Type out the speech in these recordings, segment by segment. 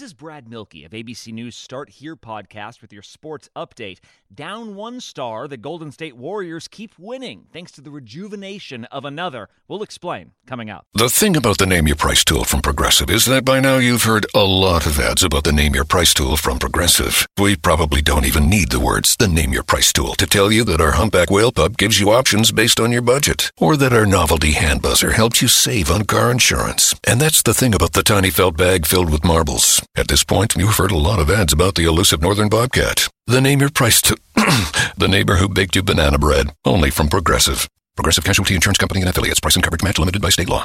This is Brad Milkey of ABC News Start Here podcast with your sports update. Down one star, the Golden State Warriors keep winning thanks to the rejuvenation of another. We'll explain coming up. The thing about the Name Your Price tool from Progressive is that by now you've heard a lot of ads about the Name Your Price tool from Progressive. We probably don't even need the words the Name Your Price tool to tell you that our humpback whale pup gives you options based on your budget, or that our novelty hand buzzer helps you save on car insurance. And that's the thing about the tiny felt bag filled with marbles. At this point, you've heard a lot of ads about the elusive northern bobcat. The name your price to the neighbor who baked you banana bread. Only from Progressive. Progressive Casualty Insurance Company and affiliates. Price and coverage match limited by state law.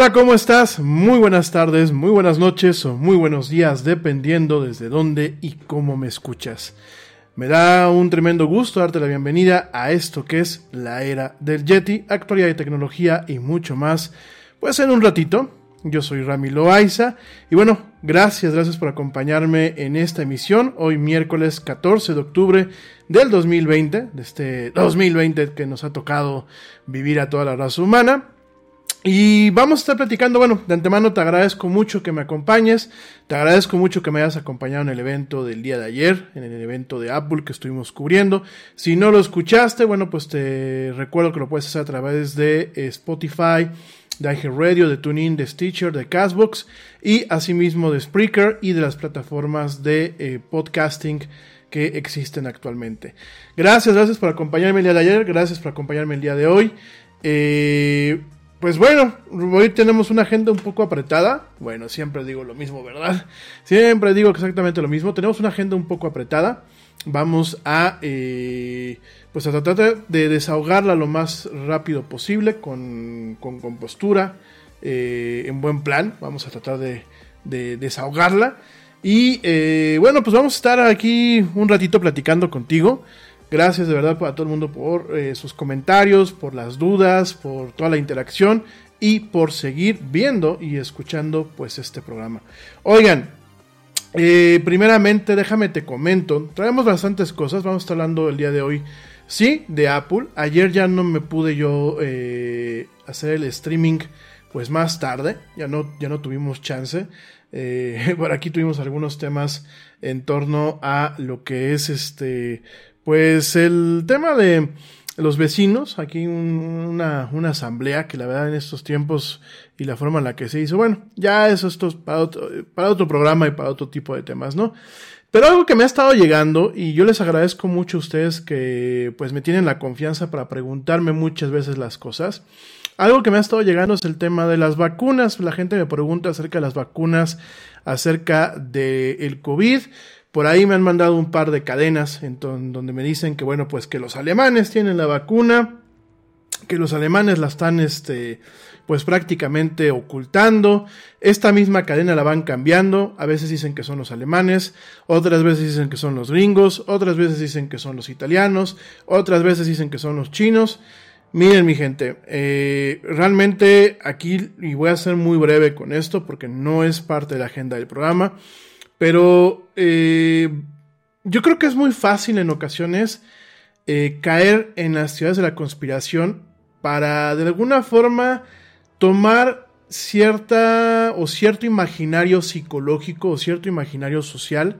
Hola, ¿cómo estás? Muy buenas tardes, muy buenas noches o muy buenos días, dependiendo desde dónde y cómo me escuchas. Me da un tremendo gusto darte la bienvenida a esto que es la era del Yeti, actualidad y tecnología y mucho más. Pues en un ratito, yo soy Rami Loaiza y bueno, gracias, gracias por acompañarme en esta emisión, hoy miércoles 14 de octubre del 2020, de este 2020 que nos ha tocado vivir a toda la raza humana. Y vamos a estar platicando, bueno, de antemano te agradezco mucho que me acompañes, te agradezco mucho que me hayas acompañado en el evento del día de ayer, en el evento de Apple que estuvimos cubriendo. Si no lo escuchaste, bueno, pues te recuerdo que lo puedes hacer a través de Spotify, de iHeartRadio, de TuneIn, de Stitcher, de Castbox y asimismo de Spreaker y de las plataformas de eh, podcasting que existen actualmente. Gracias, gracias por acompañarme el día de ayer, gracias por acompañarme el día de hoy. Eh, pues bueno, hoy tenemos una agenda un poco apretada. Bueno, siempre digo lo mismo, ¿verdad? Siempre digo exactamente lo mismo. Tenemos una agenda un poco apretada. Vamos a, eh, pues a tratar de desahogarla lo más rápido posible, con, con compostura, eh, en buen plan. Vamos a tratar de, de desahogarla. Y eh, bueno, pues vamos a estar aquí un ratito platicando contigo. Gracias de verdad a todo el mundo por eh, sus comentarios, por las dudas, por toda la interacción y por seguir viendo y escuchando pues este programa. Oigan, eh, primeramente déjame te comento, traemos bastantes cosas, vamos a estar hablando el día de hoy, sí, de Apple. Ayer ya no me pude yo eh, hacer el streaming pues más tarde, ya no, ya no tuvimos chance. por aquí tuvimos algunos temas en torno a lo que es este pues el tema de los vecinos, aquí una, una, asamblea que la verdad en estos tiempos y la forma en la que se hizo, bueno, ya eso esto es para otro, para otro programa y para otro tipo de temas, ¿no? Pero algo que me ha estado llegando y yo les agradezco mucho a ustedes que pues me tienen la confianza para preguntarme muchas veces las cosas. Algo que me ha estado llegando es el tema de las vacunas. La gente me pregunta acerca de las vacunas, acerca del el COVID. Por ahí me han mandado un par de cadenas en donde me dicen que, bueno, pues que los alemanes tienen la vacuna, que los alemanes la están, este, pues prácticamente ocultando. Esta misma cadena la van cambiando. A veces dicen que son los alemanes, otras veces dicen que son los gringos, otras veces dicen que son los italianos, otras veces dicen que son los chinos. Miren mi gente, eh, realmente aquí, y voy a ser muy breve con esto porque no es parte de la agenda del programa, pero eh, yo creo que es muy fácil en ocasiones eh, caer en las ciudades de la conspiración para de alguna forma tomar cierta o cierto imaginario psicológico o cierto imaginario social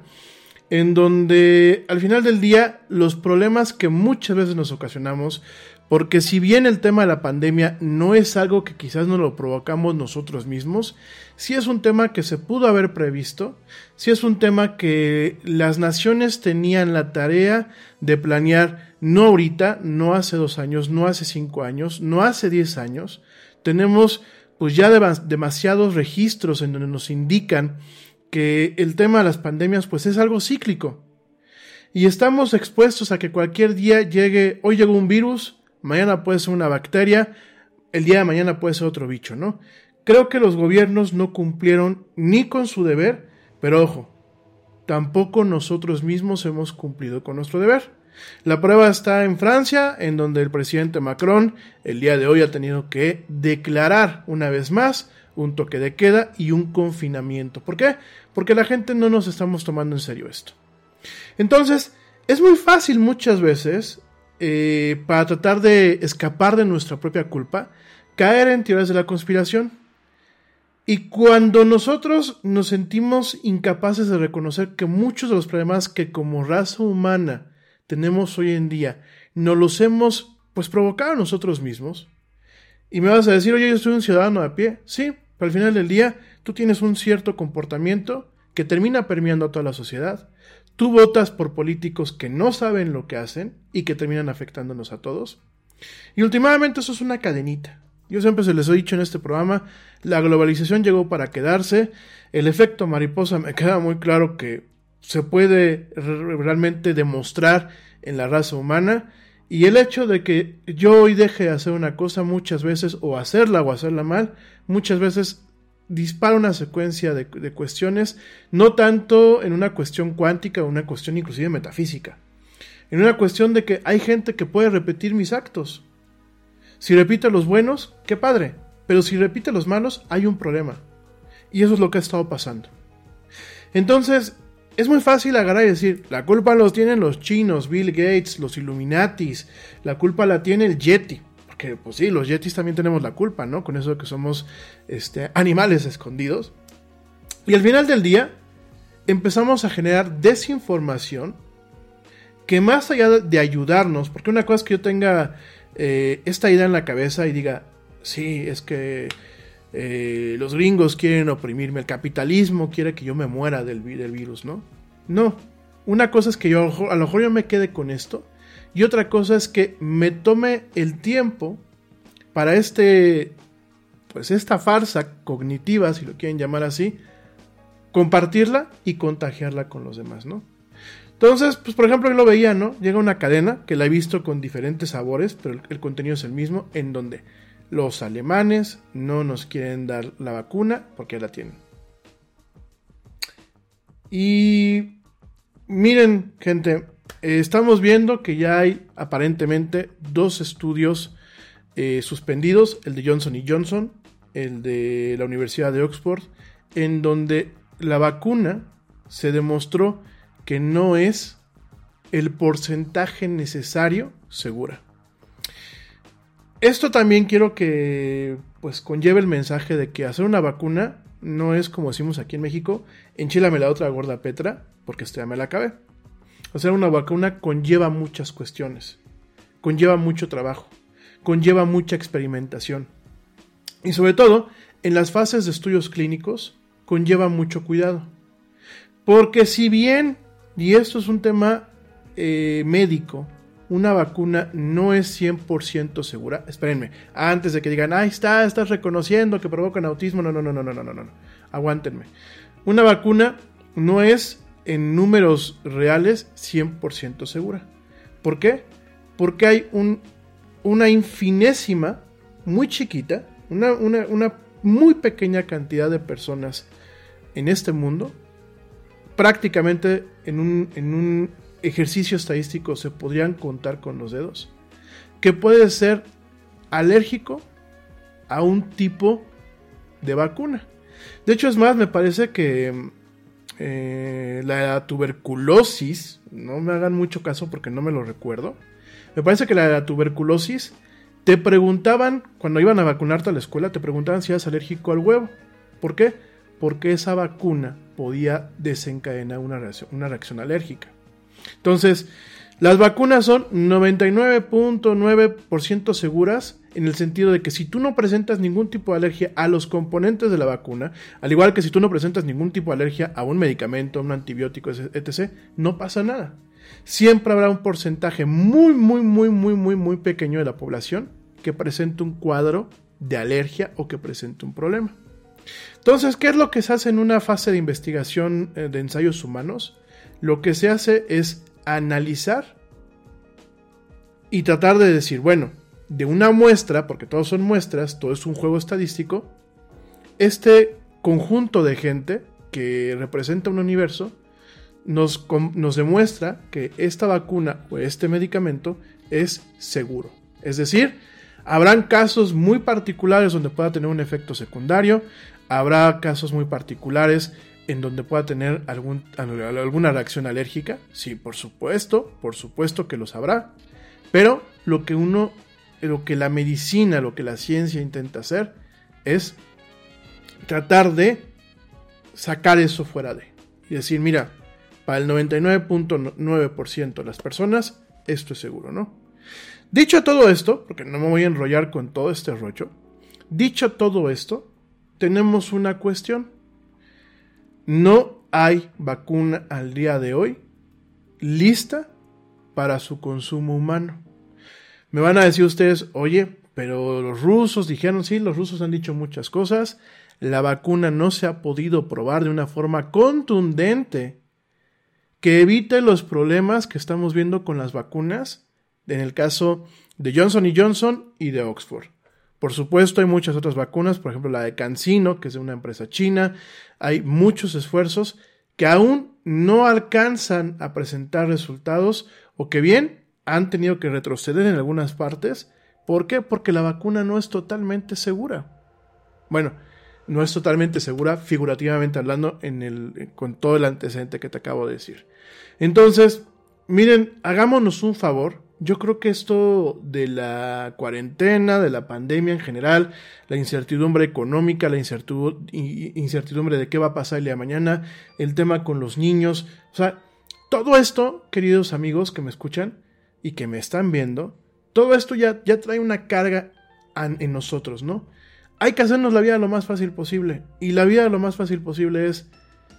en donde al final del día los problemas que muchas veces nos ocasionamos porque si bien el tema de la pandemia no es algo que quizás nos lo provocamos nosotros mismos, sí es un tema que se pudo haber previsto, sí es un tema que las naciones tenían la tarea de planear no ahorita, no hace dos años, no hace cinco años, no hace diez años. Tenemos pues ya demasiados registros en donde nos indican que el tema de las pandemias pues es algo cíclico. Y estamos expuestos a que cualquier día llegue, hoy llegó un virus, mañana puede ser una bacteria, el día de mañana puede ser otro bicho, ¿no? Creo que los gobiernos no cumplieron ni con su deber, pero ojo, tampoco nosotros mismos hemos cumplido con nuestro deber. La prueba está en Francia, en donde el presidente Macron el día de hoy ha tenido que declarar una vez más un toque de queda y un confinamiento. ¿Por qué? Porque la gente no nos estamos tomando en serio esto. Entonces, es muy fácil muchas veces eh, para tratar de escapar de nuestra propia culpa, caer en teorías de la conspiración. Y cuando nosotros nos sentimos incapaces de reconocer que muchos de los problemas que como raza humana tenemos hoy en día, no los hemos pues provocado nosotros mismos, y me vas a decir, oye, yo soy un ciudadano a pie, sí, pero al final del día tú tienes un cierto comportamiento que termina permeando a toda la sociedad, Tú votas por políticos que no saben lo que hacen y que terminan afectándonos a todos. Y últimamente eso es una cadenita. Yo siempre se les he dicho en este programa, la globalización llegó para quedarse, el efecto mariposa me queda muy claro que se puede realmente demostrar en la raza humana Y el hecho de que yo hoy deje de hacer una cosa muchas veces, o hacerla o hacerla mal, muchas veces dispara una secuencia de, cuestiones, no tanto en una cuestión cuántica o una cuestión inclusive metafísica, en una cuestión de que hay gente que puede repetir mis actos. Si repite los buenos, qué padre, pero si repite los malos, hay un problema. Y eso es lo que ha estado pasando. Entonces, es muy fácil agarrar y decir, la culpa los tienen los chinos, Bill Gates, los Illuminatis, la culpa la tiene el Yeti. Porque, pues sí, los Yetis también tenemos la culpa, ¿no? Con eso de que somos este, animales escondidos. Y al final del día, empezamos a generar desinformación que más allá de ayudarnos, porque una cosa es que yo tenga eh, esta idea en la cabeza y diga, sí, es que eh, los gringos quieren oprimirme, el capitalismo quiere que yo me muera del, del virus, ¿no? No, una cosa es que yo a lo mejor yo me quede con esto y otra cosa es que me tome el tiempo para este, pues esta farsa cognitiva, si lo quieren llamar así, compartirla y contagiarla con los demás, ¿no? Entonces, pues por ejemplo, yo lo veía, ¿no? Llega una cadena que la he visto con diferentes sabores, pero el, contenido es el mismo, en donde los alemanes no nos quieren dar la vacuna porque ya la tienen. Y miren, gente, eh, estamos viendo que ya hay aparentemente dos estudios eh, suspendidos, el de Johnson y Johnson, el de la Universidad de Oxford, en donde la vacuna se demostró que no es el porcentaje necesario segura. Esto también quiero que pues conlleve el mensaje de que hacer una vacuna no es como decimos aquí en México, enchilame la otra gorda Petra, porque esto ya me la acabé. Hacer una vacuna conlleva muchas cuestiones, conlleva mucho trabajo, conlleva mucha experimentación. Y sobre todo, en las fases de estudios clínicos, conlleva mucho cuidado. Porque si bien, y esto es un tema eh, médico, una vacuna no es 100% segura. Espérenme, antes de que digan, ahí está, estás reconociendo que provocan autismo. No, no, no, no, no, no, no, no. Aguántenme. Una vacuna no es en números reales 100% segura. ¿Por qué? Porque hay un, una infinésima, muy chiquita, una, una, una muy pequeña cantidad de personas en este mundo, prácticamente en un, en un ejercicio estadístico se podrían contar con los dedos, que puede ser alérgico a un tipo de vacuna. De hecho, es más, me parece que eh, la tuberculosis, no me hagan mucho caso porque no me lo recuerdo, me parece que la tuberculosis te preguntaban, cuando iban a vacunarte a la escuela, te preguntaban si eras alérgico al huevo. ¿Por qué? Porque esa vacuna podía desencadenar una reacción, una reacción alérgica. Entonces, las vacunas son 99.9% seguras en el sentido de que si tú no presentas ningún tipo de alergia a los componentes de la vacuna, al igual que si tú no presentas ningún tipo de alergia a un medicamento, a un antibiótico, etc., no pasa nada. Siempre habrá un porcentaje muy, muy, muy, muy, muy, muy pequeño de la población que presente un cuadro de alergia o que presente un problema. Entonces, ¿qué es lo que se hace en una fase de investigación eh, de ensayos humanos? Lo que se hace es analizar y tratar de decir, bueno, de una muestra, porque todos son muestras, todo es un juego estadístico, este conjunto de gente que representa un universo nos, nos, demuestra que esta vacuna o este medicamento es seguro. Es decir, habrán casos muy particulares donde pueda tener un efecto secundario, habrá casos muy particulares en donde pueda tener alguna reacción alérgica. Sí, por supuesto, por supuesto que lo sabrá. Pero lo que uno, lo que la medicina, lo que la ciencia intenta hacer es tratar de sacar eso fuera de. Y decir, mira, para el 99.9% de las personas, esto es seguro, ¿no? Dicho todo esto, porque no me voy a enrollar con todo este rollo, dicho todo esto, tenemos una cuestión no hay vacuna al día de hoy lista para su consumo humano. Me van a decir ustedes, oye, pero los rusos dijeron, sí, los rusos han dicho muchas cosas, la vacuna no se ha podido probar de una forma contundente que evite los problemas que estamos viendo con las vacunas en el caso de Johnson Johnson y de Oxford. Por supuesto, hay muchas otras vacunas, por ejemplo la de CanSino, que es de una empresa china. Hay muchos esfuerzos que aún no alcanzan a presentar resultados o que bien han tenido que retroceder en algunas partes. ¿Por qué? Porque la vacuna no es totalmente segura. Bueno, no es totalmente segura, figurativamente hablando, en el, con todo el antecedente que te acabo de decir. Entonces, miren, hagámonos un favor. Yo creo que esto de la cuarentena, de la pandemia en general, la incertidumbre económica, la incertidumbre de qué va a pasar el día de mañana, el tema con los niños, o sea, todo esto, queridos amigos que me escuchan y que me están viendo, todo esto ya, ya trae una carga en nosotros, ¿no? Hay que hacernos la vida lo más fácil posible. Y la vida lo más fácil posible es,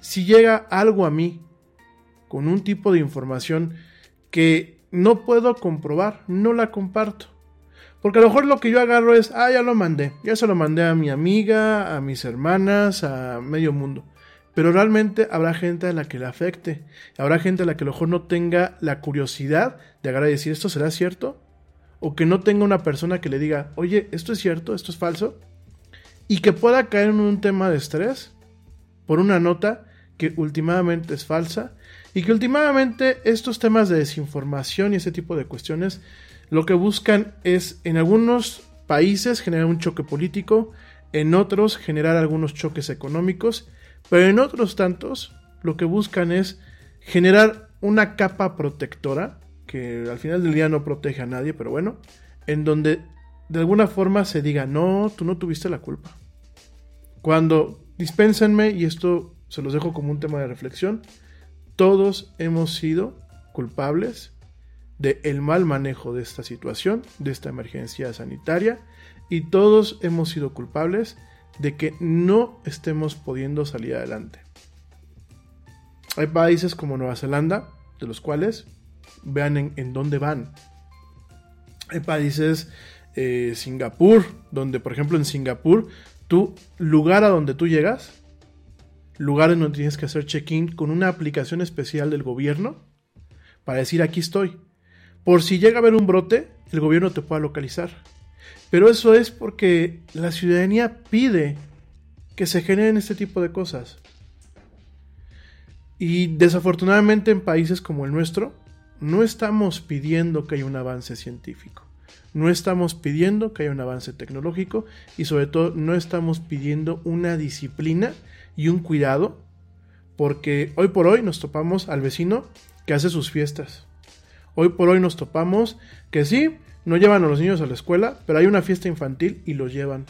si llega algo a mí con un tipo de información que no puedo comprobar, no la comparto. Porque a lo mejor lo que yo agarro es, ah, ya lo mandé, ya se lo mandé a mi amiga, a mis hermanas, a medio mundo. Pero realmente habrá gente a la que le afecte. Habrá gente a la que a lo mejor no tenga la curiosidad de agarrar decir, ¿esto será cierto? O que no tenga una persona que le diga, oye, ¿esto es cierto? ¿Esto es falso? y que pueda caer en un tema de estrés por una nota que últimamente es falsa y que últimamente estos temas de desinformación y ese tipo de cuestiones lo que buscan es en algunos países generar un choque político, en otros generar algunos choques económicos, pero en otros tantos lo que buscan es generar una capa protectora que al final del día no protege a nadie, pero bueno, en donde de alguna forma se diga, no, tú no tuviste la culpa. Cuando, dispénsenme, y esto se los dejo como un tema de reflexión, todos hemos sido culpables del el mal manejo de esta situación, de esta emergencia sanitaria, y todos hemos sido culpables de que no estemos pudiendo salir adelante. Hay países como Nueva Zelanda, de los cuales vean en, dónde van. Hay países, eh, Singapur, donde por ejemplo en Singapur tú, lugar a donde tú llegas, lugar en donde tienes que hacer check-in con una aplicación especial del gobierno para decir aquí estoy. Por si llega a haber un brote, el gobierno te pueda localizar. Pero eso es porque la ciudadanía pide que se generen este tipo de cosas. Y desafortunadamente en países como el nuestro, no estamos pidiendo que haya un avance científico. No estamos pidiendo que haya un avance tecnológico y sobre todo no estamos pidiendo una disciplina y un cuidado porque hoy por hoy nos topamos al vecino que hace sus fiestas. Hoy por hoy nos topamos que sí, no llevan a los niños a la escuela, pero hay una fiesta infantil y los llevan.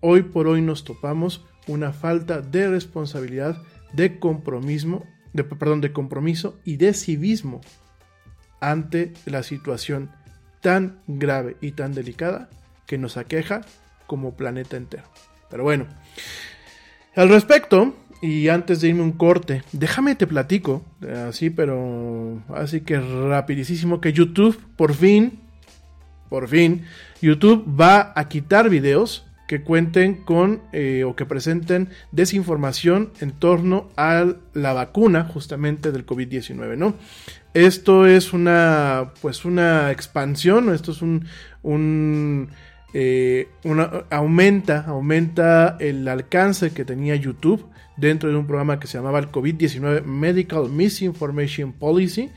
Hoy por hoy nos topamos una falta de responsabilidad, de compromiso, de, perdón, de compromiso y de civismo ante la situación tan grave y tan delicada que nos aqueja como planeta entero. Pero bueno, al respecto, y antes de irme un corte, déjame te platico, así, pero así que rapidísimo, que YouTube por fin, por fin, YouTube va a quitar videos que cuenten con eh, o que presenten desinformación en torno a la vacuna justamente del COVID-19, ¿no? Esto es una, pues una expansión, esto es un, un eh, aumenta, aumenta el alcance que tenía YouTube dentro de un programa que se llamaba el COVID-19 Medical Misinformation Policy,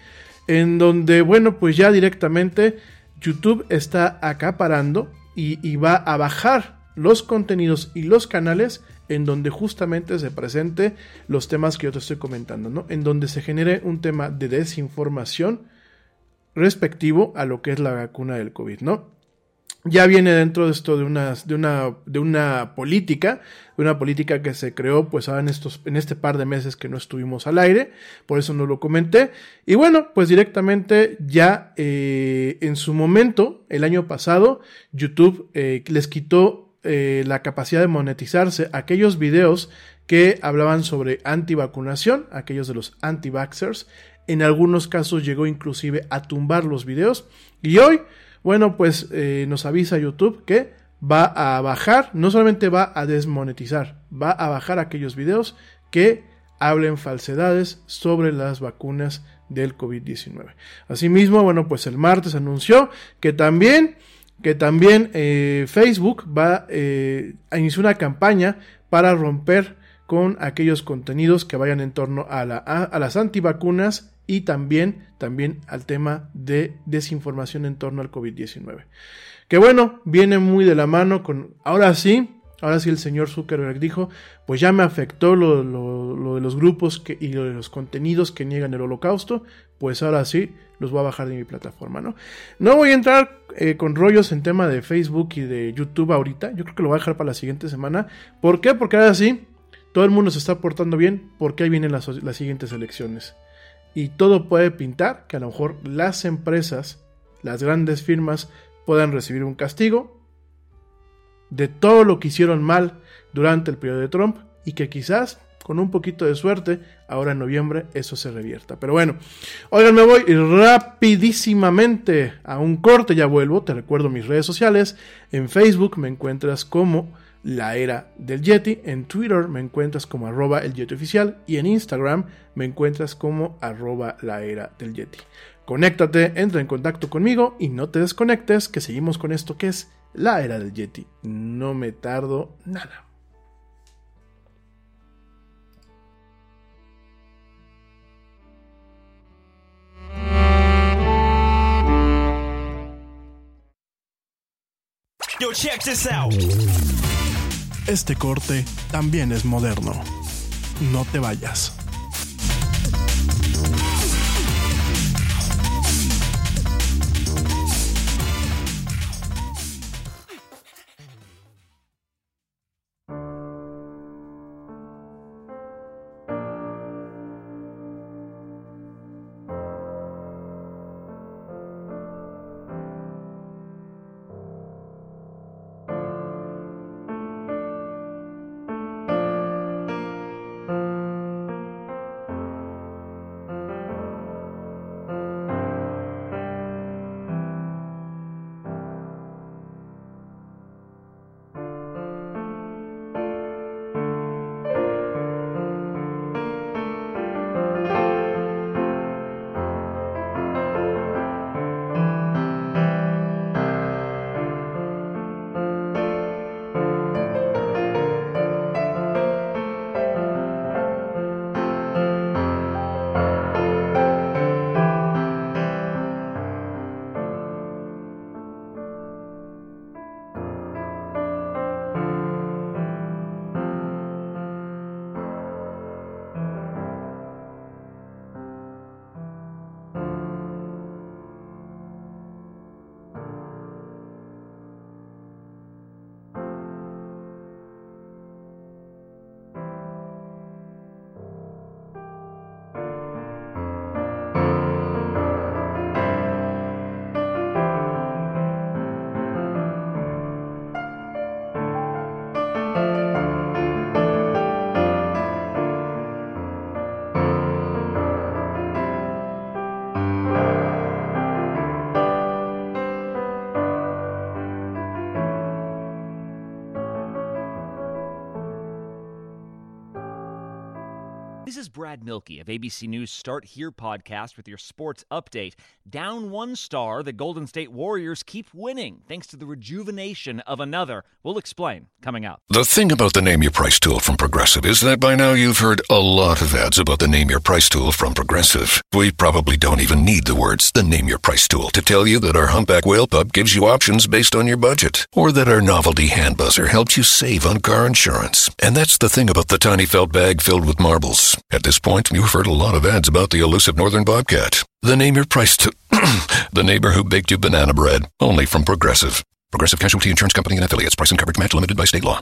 en donde, bueno, pues ya directamente YouTube está acaparando y, y va a bajar los contenidos y los canales en donde justamente se presente los temas que yo te estoy comentando, ¿no? En donde se genere un tema de desinformación respectivo a lo que es la vacuna del COVID, ¿no? Ya viene dentro de esto de una, de una, de una política, de una política que se creó pues en, estos, en este par de meses que no estuvimos al aire, por eso no lo comenté. Y bueno, pues directamente ya eh, en su momento, el año pasado, YouTube eh, les quitó eh, la capacidad de monetizarse aquellos videos que hablaban sobre antivacunación, aquellos de los anti-vaxxers. En algunos casos llegó inclusive a tumbar los videos. Y hoy, bueno, pues eh, nos avisa YouTube que va a bajar, no solamente va a desmonetizar, va a bajar aquellos videos que hablen falsedades sobre las vacunas del COVID-19. Asimismo, bueno, pues el martes anunció que también, que también eh, Facebook va eh, a iniciar una campaña para romper con aquellos contenidos que vayan en torno a, la, a, las antivacunas y también, también al tema de desinformación en torno al COVID-19. Que bueno, viene muy de la mano con, ahora sí, ahora sí el señor Zuckerberg dijo, pues ya me afectó lo, lo, de los grupos y lo de los contenidos que niegan el holocausto, pues ahora sí los voy a bajar de mi plataforma, ¿no? No voy a entrar eh, con rollos en tema de Facebook y de YouTube ahorita, yo creo que lo voy a dejar para la siguiente semana. ¿Por qué? Porque ahora sí, todo el mundo se está portando bien porque ahí vienen las, las siguientes elecciones. Y todo puede pintar que a lo mejor las empresas, las grandes firmas, puedan recibir un castigo de todo lo que hicieron mal durante el periodo de Trump y que quizás con un poquito de suerte, ahora en noviembre eso se revierta. Pero bueno, oigan, me voy rapidísimamente a un corte, ya vuelvo, te recuerdo mis redes sociales, en Facebook me encuentras como la era del Yeti. En Twitter me encuentras como arroba el Yeti oficial y en Instagram me encuentras como arroba la era del Yeti. Conéctate, entra en contacto conmigo y no te desconectes que seguimos con esto que es la era del Yeti. No me tardo nada. Yo, check this out. Este corte también es moderno. No te vayas. This is Brad Milkey of ABC News Start Here podcast with your sports update. Down one star, the Golden State Warriors keep winning thanks to the rejuvenation of another. We'll explain coming up. The thing about the Name Your Price tool from Progressive is that by now you've heard a lot of ads about the Name Your Price tool from Progressive. We probably don't even need the words the Name Your Price tool to tell you that our humpback whale pup gives you options based on your budget, or that our novelty hand buzzer helps you save on car insurance. And that's the thing about the tiny felt bag filled with marbles. At this point, you've heard a lot of ads about the elusive northern bobcat. The name your price to the neighbor who baked you banana bread, only from Progressive. Progressive Casualty Insurance Company and affiliates. Price and coverage match limited by state law.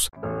Plus.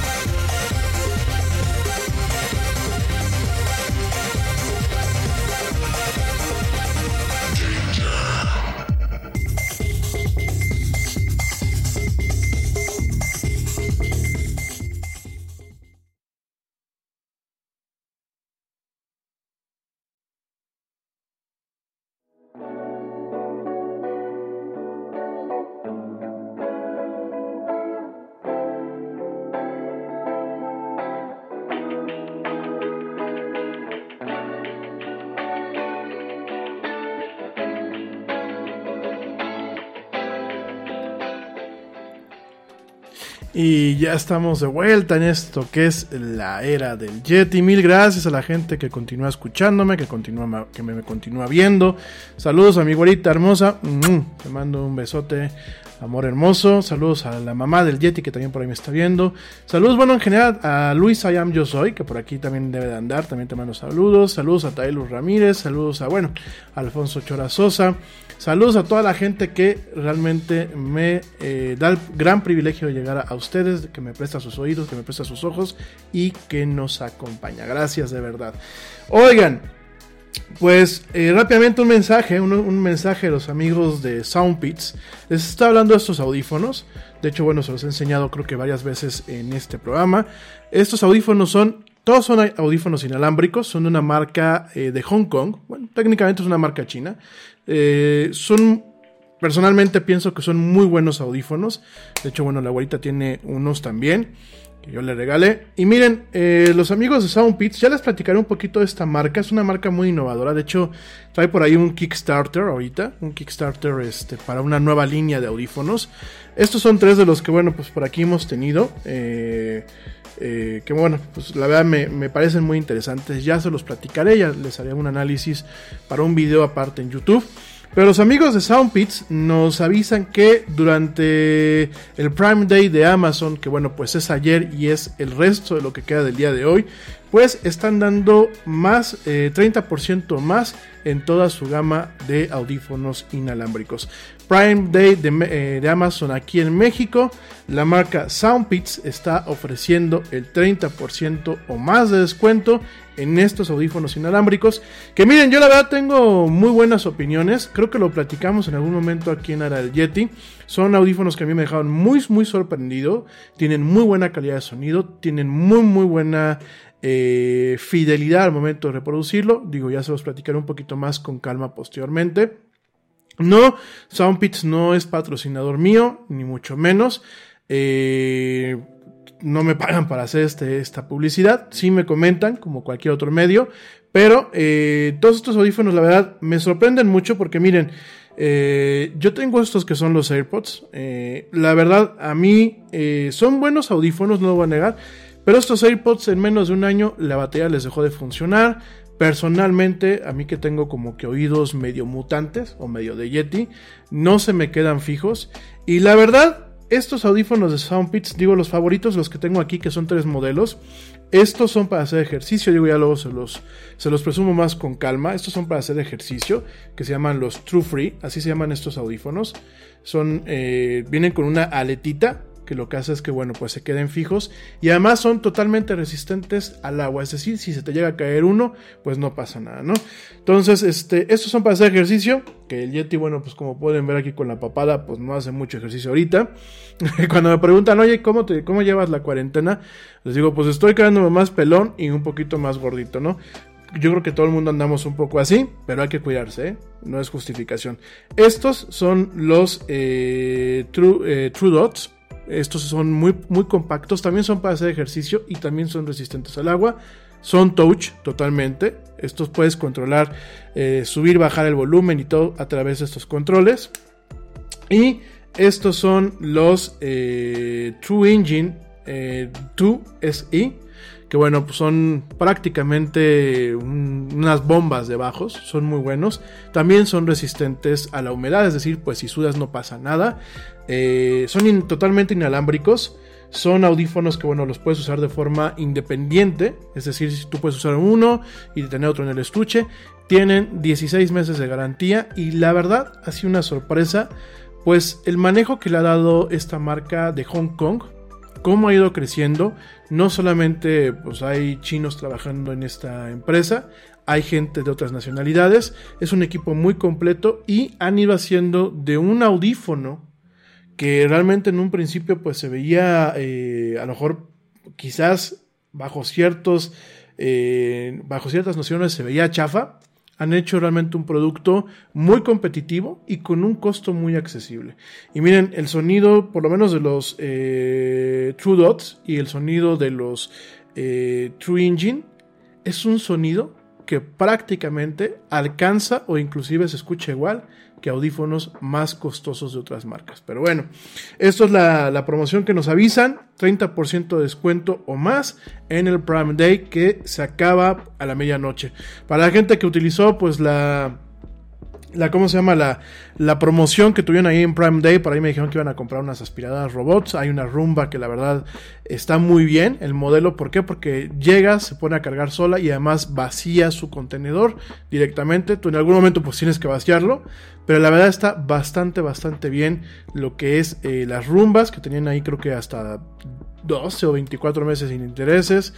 Y ya estamos de vuelta en esto que es la era del Yeti. Mil gracias a la gente que continúa escuchándome, que, continúa, que me, continúa viendo. Saludos a mi güerita hermosa. Te mando un besote, amor hermoso. Saludos a la mamá del Yeti que también por ahí me está viendo. Saludos, bueno, en general a Luis Ayam Yo Soy, que por aquí también debe de andar. También te mando saludos. Saludos a Taylor Ramírez. Saludos a, bueno, Alfonso Chorazosa. Saludos a toda la gente que realmente me eh, da el gran privilegio de llegar a ustedes, que me presta sus oídos, que me presta sus ojos y que nos acompaña. Gracias de verdad. Oigan, pues eh, rápidamente un mensaje, un, un, mensaje de los amigos de Soundpits. Les está hablando de estos audífonos. De hecho, bueno, se los he enseñado creo que varias veces en este programa. Estos audífonos son todos son audífonos inalámbricos, son de una marca eh, de Hong Kong. Bueno, técnicamente es una marca china. Eh, son, personalmente pienso que son muy buenos audífonos. De hecho, bueno, la abuelita tiene unos también que yo le regalé. Y miren, eh, los amigos de Soundpits, ya les platicaré un poquito de esta marca. Es una marca muy innovadora. De hecho, trae por ahí un Kickstarter ahorita. Un Kickstarter este, para una nueva línea de audífonos. Estos son tres de los que, bueno, pues por aquí hemos tenido. Eh, eh, que bueno, pues la verdad me, me, parecen muy interesantes. Ya se los platicaré, ya les haré un análisis para un video aparte en YouTube. Pero los amigos de Soundpits nos avisan que durante el Prime Day de Amazon, que bueno, pues es ayer y es el resto de lo que queda del día de hoy, pues están dando más, eh, 30% más en toda su gama de audífonos inalámbricos. Prime Day de, eh, de, Amazon aquí en México, la marca Soundpits está ofreciendo el 30% o más de descuento en estos audífonos inalámbricos. Que miren, yo la verdad tengo muy buenas opiniones. Creo que lo platicamos en algún momento aquí en Ara Yeti. Son audífonos que a mí me dejaron muy, muy sorprendido. Tienen muy buena calidad de sonido. Tienen muy, muy buena eh, fidelidad al momento de reproducirlo. Digo, ya se los platicaré un poquito más con calma posteriormente. No, Soundpits no es patrocinador mío, ni mucho menos. Eh, no me pagan para hacer este, esta publicidad. Sí me comentan, como cualquier otro medio. Pero eh, todos estos audífonos, la verdad, me sorprenden mucho porque miren, eh, yo tengo estos que son los AirPods. La verdad, a mí son buenos audífonos, no lo voy a negar. Pero estos AirPods en menos de un año la batería les dejó de funcionar. Personalmente, a mí que tengo como que oídos medio mutantes o medio de Yeti, no se me quedan fijos. Y la verdad, estos audífonos de Soundpits, digo los favoritos, los que tengo aquí, que son tres modelos, estos son para hacer ejercicio, digo ya luego se los, se los presumo más con calma. Estos son para hacer ejercicio, que se llaman los True Free, así se llaman estos audífonos. Son, eh, vienen con una aletita que lo que hace es que, bueno, pues se queden fijos y además son totalmente resistentes al agua, es decir, si se te llega a caer uno, pues no pasa nada, ¿no? Entonces, este, estos son para hacer ejercicio, que el Yeti, bueno, pues como pueden ver aquí con la papada, pues no hace mucho ejercicio ahorita. Cuando me preguntan, oye, ¿cómo, te, ¿cómo llevas la cuarentena? Les digo, pues estoy quedándome más pelón y un poquito más gordito, ¿no? Yo creo que todo el mundo andamos un poco así, pero hay que cuidarse, ¿eh? no es justificación. Estos son los eh, eh, True Dots, estos son muy, muy compactos, también son para hacer ejercicio y también son resistentes al agua. Son touch totalmente. Estos puedes controlar, eh, subir, bajar el volumen y todo a través de estos controles. Y estos son los eh, True Engine 2 eh, que bueno, pues son prácticamente unas bombas de bajos, son muy buenos. También son resistentes a la humedad, es decir, pues si sudas no pasa nada. Eh, son totalmente inalámbricos. Son audífonos que, bueno, los puedes usar de forma independiente. Es decir, tú puedes usar uno y tener otro en el estuche. Tienen 16 meses de garantía. Y la verdad, ha sido una sorpresa. Pues el manejo que le ha dado esta marca de Hong Kong cómo ha ido creciendo. No solamente pues, hay chinos trabajando en esta empresa, hay gente de otras nacionalidades. Es un equipo muy completo y han ido haciendo de un audífono que realmente en un principio pues se veía eh, a lo mejor quizás bajo ciertos eh, bajo ciertas nociones se veía chafa han hecho realmente un producto muy competitivo y con un costo muy accesible. Y miren, el sonido, por lo menos de los eh, True Dots y el sonido de los eh, True Engine, es un sonido que prácticamente alcanza o inclusive se escucha igual que audífonos más costosos de otras marcas. Pero bueno, esto es la, promoción que nos avisan, 30% de descuento o más en el Prime Day que se acaba a la medianoche. Para la gente que utilizó pues la la ¿cómo se llama? La, la promoción que tuvieron ahí en Prime Day, por ahí me dijeron que iban a comprar unas aspiradoras robots, hay una rumba que la verdad está muy bien, el modelo, ¿por qué? Porque llega, se pone a cargar sola y además vacía su contenedor directamente, tú en algún momento pues tienes que vaciarlo, pero la verdad está bastante, bastante bien lo que es eh, las rumbas que tenían ahí creo que hasta 12 o 24 meses sin intereses,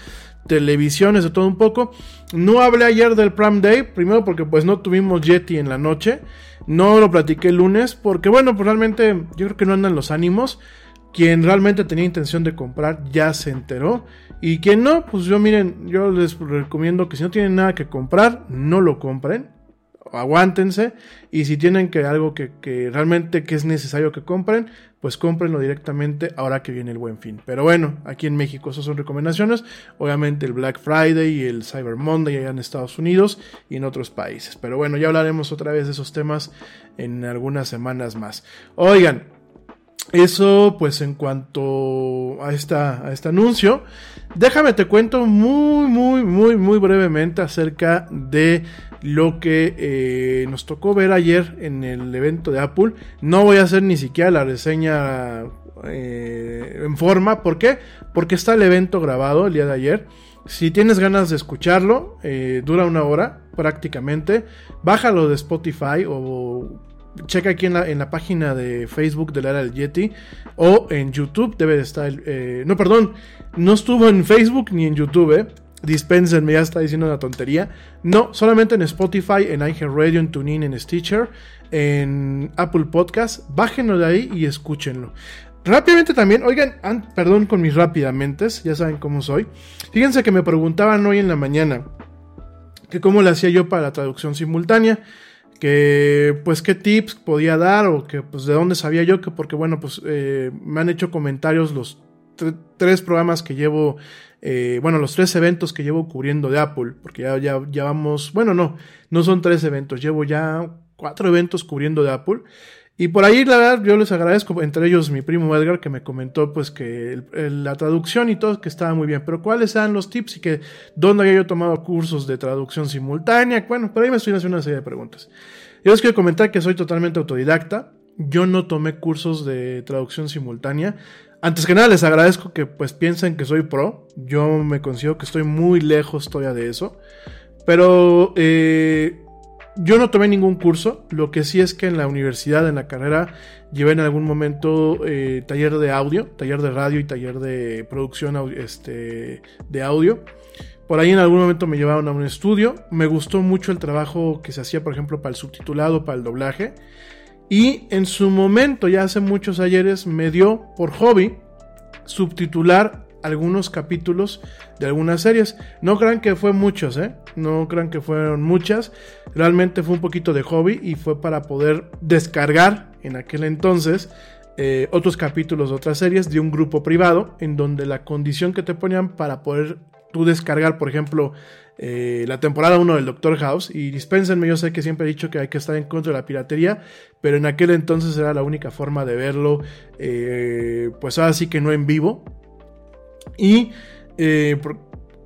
televisiones, de todo un poco. No hablé ayer del Prime Day, primero porque pues no tuvimos Yeti en la noche, no lo platiqué el lunes, porque bueno, pues realmente yo creo que no andan los ánimos. Quien realmente tenía intención de comprar ya se enteró. Y quien no, pues yo miren, yo les recomiendo que si no tienen nada que comprar, no lo compren aguántense y si tienen que algo que, realmente que es necesario que compren, pues cómprenlo directamente ahora que viene el buen fin. Pero bueno, aquí en México esas son recomendaciones, obviamente el Black Friday y el Cyber Monday allá en Estados Unidos y en otros países. Pero bueno, ya hablaremos otra vez de esos temas en algunas semanas más. Oigan, eso pues en cuanto a, esta, a este anuncio, déjame te cuento muy, muy, muy, muy brevemente acerca de lo que eh, nos tocó ver ayer en el evento de Apple. No voy a hacer ni siquiera la reseña eh, en forma. ¿Por qué? Porque está el evento grabado el día de ayer. Si tienes ganas de escucharlo, eh, dura una hora prácticamente. Bájalo de Spotify o checa aquí en la, en la página de Facebook de la era del Yeti o en YouTube debe de estar. no, perdón, no estuvo en Facebook ni en YouTube, Dispensenme, ya está diciendo una tontería. No, solamente en Spotify, en iHeartRadio, en TuneIn, en Stitcher, en Apple Podcast. Bájenlo de ahí y escúchenlo. Rápidamente también, oigan, perdón con mis rápidamente, ya saben cómo soy. Fíjense que me preguntaban hoy en la mañana que cómo le hacía yo para la traducción simultánea, que pues qué tips podía dar o que pues de dónde sabía yo que porque bueno pues eh, me han hecho comentarios los tres programas que llevo eh, bueno, los tres eventos que llevo cubriendo de Apple, porque ya, ya, vamos, bueno, no, no son tres eventos, llevo ya cuatro eventos cubriendo de Apple. Y por ahí, la verdad, yo les agradezco, entre ellos mi primo Edgar, que me comentó pues que la traducción y todo, que estaba muy bien, pero cuáles eran los tips y que dónde había yo tomado cursos de traducción simultánea. Bueno, por ahí me estoy haciendo una serie de preguntas. Yo les quiero comentar que soy totalmente autodidacta. Yo no tomé cursos de traducción simultánea. Antes que nada, les agradezco que pues piensen que soy pro. Yo me considero que estoy muy lejos todavía de eso. Pero eh, yo no tomé ningún curso. Lo que sí es que en la universidad, en la carrera, llevé en algún momento eh, taller de audio, taller de radio y taller de producción este, de audio. Por ahí en algún momento me llevaron a un estudio. Me gustó mucho el trabajo que se hacía, por ejemplo, para el subtitulado, para el doblaje. Y en su momento, ya hace muchos ayeres, me dio por hobby subtitular algunos capítulos de algunas series. No crean que fue muchos, ¿eh? No crean que fueron muchas. Realmente fue un poquito de hobby y fue para poder descargar en aquel entonces eh, otros capítulos de otras series de un grupo privado en donde la condición que te ponían para poder tú descargar, por ejemplo, eh, la temporada 1 del Doctor House. Y dispénsenme, yo sé que siempre he dicho que hay que estar en contra de la piratería, pero en aquel entonces era la única forma de verlo, eh, pues ahora sí que no en vivo. Y, eh,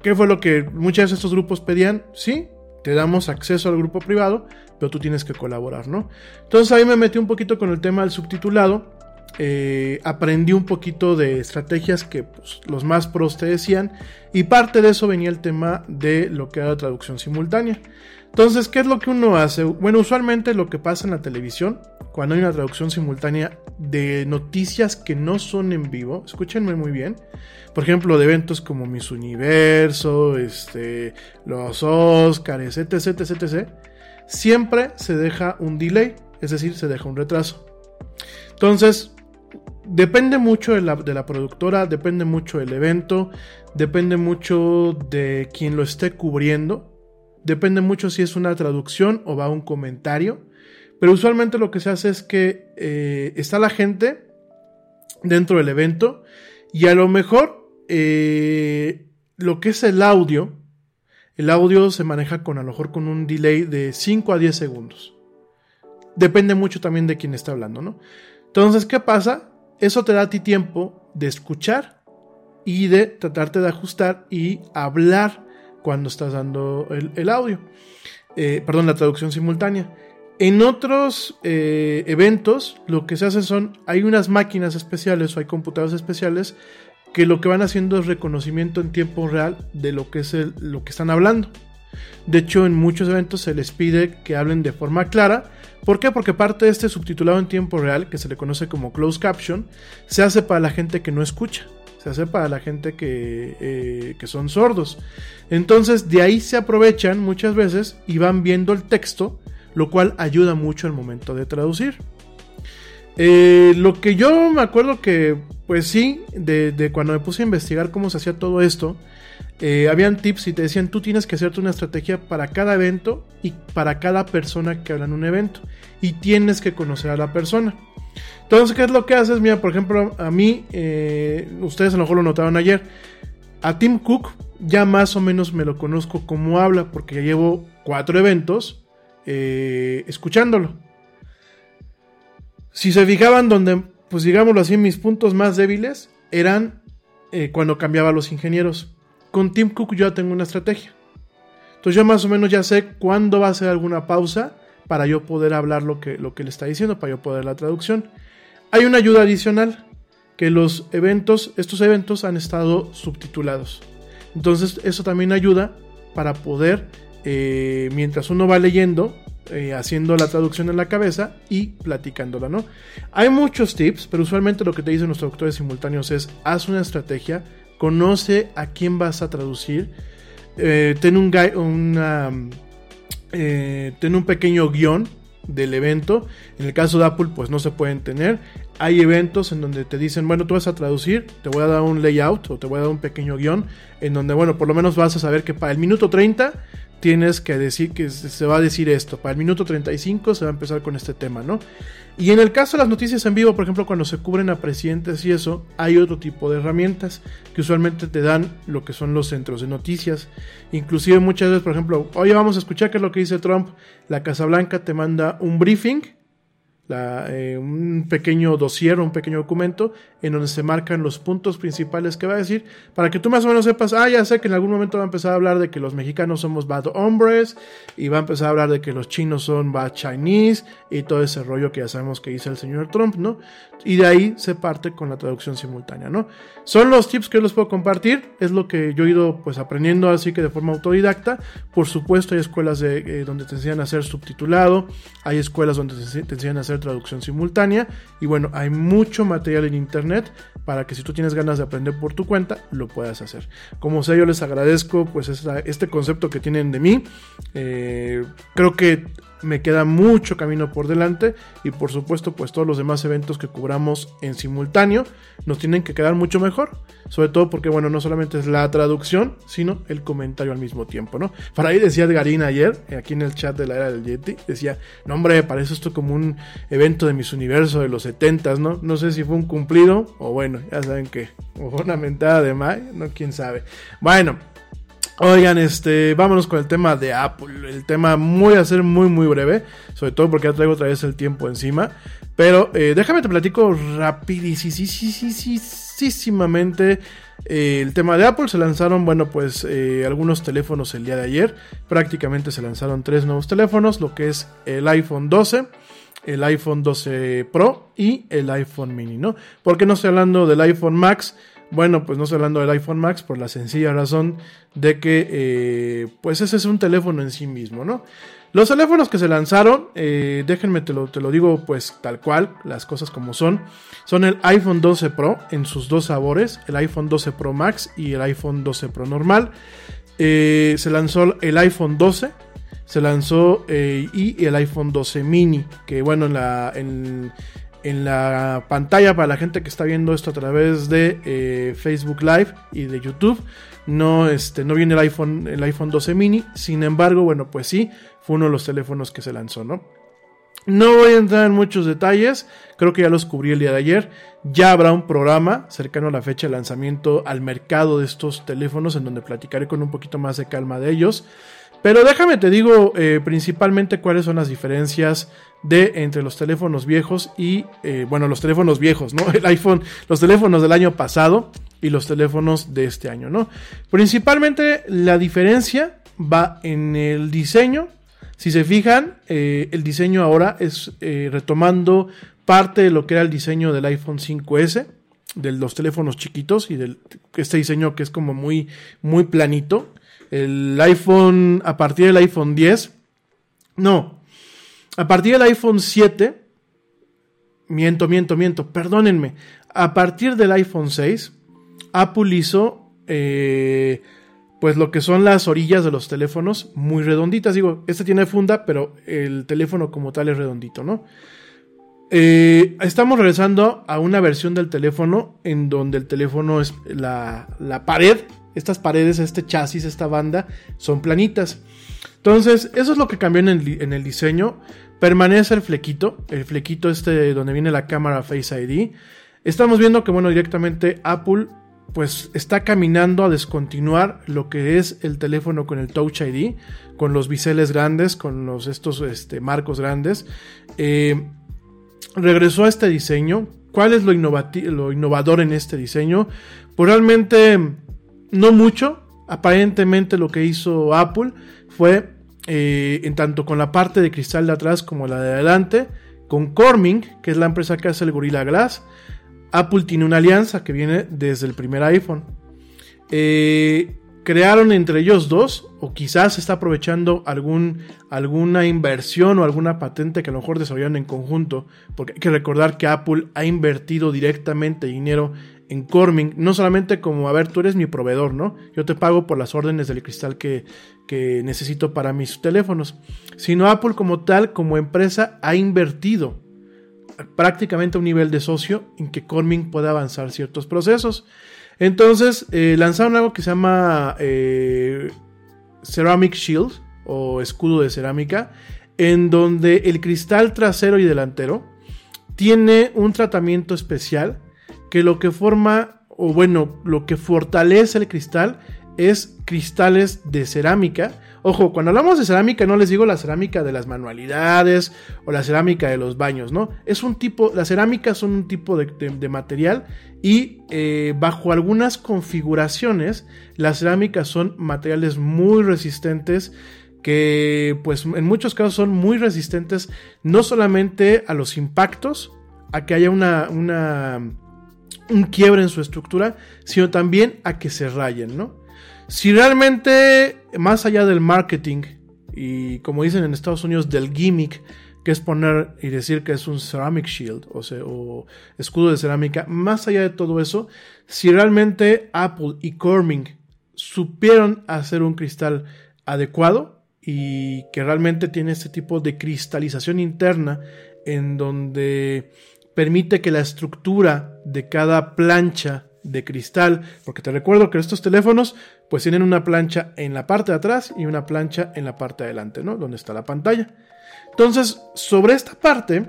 ¿qué fue lo que muchas de estos grupos pedían? Sí, te damos acceso al grupo privado, pero tú tienes que colaborar, ¿no? Entonces ahí me metí un poquito con el tema del subtitulado. Eh, aprendí un poquito de estrategias que pues, los más pros te decían y parte de eso venía el tema de lo que era la traducción simultánea. Entonces, ¿qué es lo que uno hace? Bueno, usualmente lo que pasa en la televisión, cuando hay una traducción simultánea de noticias que no son en vivo, escúchenme muy bien, por ejemplo, de eventos como Miss Universo, este, los Oscars, etc, etc, etc, siempre se deja un delay, es decir, se deja un retraso. Entonces, depende mucho de la, de la productora, depende mucho del evento, depende mucho de quien lo esté cubriendo, depende mucho si es una traducción o va un comentario, pero usualmente lo que se hace es que eh, está la gente dentro del evento y a lo mejor eh, lo que es el audio, el audio se maneja con a lo mejor con un delay de 5 a 10 segundos. Depende mucho también de quién está hablando, ¿no? Entonces, ¿qué pasa? Eso te da a ti tiempo de escuchar y de tratarte de ajustar y hablar cuando estás dando el, audio. Eh, perdón, la traducción simultánea. En otros eh, eventos, lo que se hace son, hay unas máquinas especiales o hay computadoras especiales que lo que van haciendo es reconocimiento en tiempo real de lo que es el- lo que están hablando. De hecho, en muchos eventos se les pide que hablen de forma clara. ¿Por qué? Porque parte de este subtitulado en tiempo real, que se le conoce como closed caption, se hace para la gente que no escucha. Se hace para la gente que, eh, que son sordos. Entonces, de ahí se aprovechan muchas veces y van viendo el texto, lo cual ayuda mucho al momento de traducir. Eh, lo que yo me acuerdo que, pues sí, de, de cuando me puse a investigar cómo se hacía todo esto, eh, habían tips y te decían, tú tienes que hacerte una estrategia para cada evento y para cada persona que habla en un evento. Y tienes que conocer a la persona. Entonces, ¿qué es lo que haces? Mira, por ejemplo, a mí, eh, ustedes a lo mejor lo notaron ayer, a Tim Cook ya más o menos me lo conozco como habla, porque ya llevo cuatro eventos eh, escuchándolo. Si se fijaban donde, pues digámoslo así, mis puntos más débiles eran cuando cambiaba a los ingenieros. Con Tim Cook yo ya tengo una estrategia. Entonces yo más o menos ya sé cuándo va a ser alguna pausa para yo poder hablar lo que, lo que le está diciendo, para yo poder la traducción. Hay una ayuda adicional, que los eventos, estos eventos han estado subtitulados. Entonces eso también ayuda para poder, eh, mientras uno va leyendo, eh, haciendo la traducción en la cabeza y platicándola, ¿no? Hay muchos tips, pero usualmente lo que te dicen los traductores simultáneos es, haz una estrategia, conoce a quién vas a traducir, eh, ten un, una, eh, ten un pequeño guion del evento. En el caso de Apple, pues no se pueden tener. Hay eventos en donde te dicen, bueno, tú vas a traducir, te voy a dar un layout o te voy a dar un pequeño guion, en donde, bueno, por lo menos vas a saber que para el minuto 30 tienes que decir que se va a decir esto. Para el minuto 35 se va a empezar con este tema, ¿no? Y en el caso de las noticias en vivo, por ejemplo, cuando se cubren a presidentes y eso, hay otro tipo de herramientas que usualmente te dan lo que son los centros de noticias. Inclusive muchas veces, por ejemplo, oye, vamos a escuchar qué es lo que dice Trump. La Casa Blanca te manda un briefing eh, un pequeño dossier, un pequeño documento en donde se marcan los puntos principales que va a decir para que tú más o menos sepas, ah, ya sé que en algún momento va a empezar a hablar de que los mexicanos somos bad hombres y va a empezar a hablar de que los chinos son bad Chinese y todo ese rollo que ya sabemos que dice el señor Trump, ¿no? Y de ahí se parte con la traducción simultánea, ¿no? Son los tips que yo les puedo compartir, es lo que yo he ido pues aprendiendo así que de forma autodidacta. Por supuesto hay escuelas de, eh, donde te enseñan a hacer subtitulado, hay escuelas donde te, enseñan a traducción simultánea y bueno, hay mucho material en internet para que si tú tienes ganas de aprender por tu cuenta, lo puedas hacer. Como sea, yo les agradezco pues este concepto que tienen de mí. Eh, creo que me queda mucho camino por delante y por supuesto pues todos los demás eventos que cubramos en simultáneo nos tienen que quedar mucho mejor, sobre todo porque bueno, no solamente es la traducción, sino el comentario al mismo tiempo, ¿no? Para ahí decía Edgarina ayer, aquí en el chat de la era del Yeti, decía, no hombre, parece esto como un evento de mis universos de los 70 ¿no? No sé si fue un cumplido o bueno, ya saben que, o una mentada de May, no quién sabe. Bueno, Oigan, este, vámonos con el tema de Apple. El tema muy a ser muy muy breve, sobre todo porque ya traigo otra vez el tiempo encima. Pero eh, déjame te platico rapidísimamente eh, el tema de Apple. Se lanzaron, bueno, pues eh, algunos teléfonos el día de ayer. Prácticamente se lanzaron tres nuevos teléfonos, lo que es el iPhone 12 el iPhone 12 Pro y el iPhone mini, ¿no? ¿Por qué no estoy hablando del iPhone Max? Bueno, pues no estoy hablando del iPhone Max por la sencilla razón de que, eh, pues ese es un teléfono en sí mismo, ¿no? Los teléfonos que se lanzaron, eh, déjenme te lo, te lo digo pues tal cual, las cosas como son, son el iPhone 12 Pro en sus dos sabores, el iPhone 12 Pro Max y el iPhone 12 Pro normal. Eh, se lanzó el iPhone 12, se lanzó y el iPhone 12 mini, que bueno, en la, en, en la pantalla para la gente que está viendo esto a través de eh, Facebook Live y de YouTube. No, este, no viene el iPhone, el iPhone 12 mini. Sin embargo, bueno, pues sí, fue uno de los teléfonos que se lanzó, ¿no? No voy a entrar en muchos detalles, creo que ya los cubrí el día de ayer. Ya habrá un programa cercano a la fecha de lanzamiento al mercado de estos teléfonos en donde platicaré con un poquito más de calma de ellos. Pero déjame te digo eh, principalmente cuáles son las diferencias de entre los teléfonos viejos y, eh, bueno, los teléfonos viejos, ¿no? El iPhone, los teléfonos del año pasado y los teléfonos de este año, ¿no? Principalmente la diferencia va en el diseño. Si se fijan, eh, el diseño ahora es retomando parte de lo que era el diseño del iPhone 5S, de los teléfonos chiquitos y de este diseño que es como muy, muy planito el iPhone, a partir del iPhone 10, no, a partir del iPhone 7, miento, miento, miento, perdónenme, a partir del iPhone 6, Apple hizo, eh, pues lo que son las orillas de los teléfonos muy redonditas. Digo, este tiene funda, pero el teléfono como tal es redondito, ¿no? Eh, estamos regresando a una versión del teléfono en donde el teléfono es la, la pared estas paredes, este chasis, esta banda, son planitas. Entonces, eso es lo que cambió en el, diseño. Permanece el flequito, el flequito este donde viene la cámara Face ID. Estamos viendo que, bueno, directamente Apple pues está caminando a descontinuar lo que es el teléfono con el Touch ID, con los biseles grandes, con los, estos este, marcos grandes. Eh, regresó a este diseño. ¿Cuál es lo, lo innovador en este diseño? Pues realmente no mucho. Aparentemente lo que hizo Apple fue, eh, en tanto con la parte de cristal de atrás como la de adelante, con Corning, que es la empresa que hace el Gorilla Glass, Apple tiene una alianza que viene desde el primer iPhone. Eh, crearon entre ellos dos, o quizás está aprovechando algún, alguna inversión o alguna patente que a lo mejor desarrollaron en conjunto, porque hay que recordar que Apple ha invertido directamente dinero en Corming, no solamente como, a ver, tú eres mi proveedor, ¿no? Yo te pago por las órdenes del cristal que, que necesito para mis teléfonos, sino Apple como tal, como empresa, ha invertido prácticamente a un nivel de socio en que Corming pueda avanzar ciertos procesos. Entonces, eh, lanzaron algo que se llama eh, Ceramic Shield o escudo de cerámica, en donde el cristal trasero y delantero tiene un tratamiento especial que lo que forma, o bueno, lo que fortalece el cristal es cristales de cerámica, Ojo, cuando hablamos de cerámica no les digo la cerámica de las manualidades o la cerámica de los baños, ¿no? Es un tipo, las cerámicas son un tipo de, material y eh, bajo algunas configuraciones las cerámicas son materiales muy resistentes que pues en muchos casos son muy resistentes no solamente a los impactos, a que haya una un quiebre en su estructura, sino también a que se rayen, ¿no? Si realmente, más allá del marketing, y como dicen en Estados Unidos, del gimmick, que es poner y decir que es un ceramic shield, o, o escudo de cerámica, más allá de todo eso, si realmente Apple y Corning supieron hacer un cristal adecuado y que realmente tiene este tipo de cristalización interna en donde permite que la estructura de cada plancha de cristal, porque te recuerdo que estos teléfonos pues tienen una plancha en la parte de atrás y una plancha en la parte de adelante, ¿no? Donde está la pantalla. Entonces, sobre esta parte,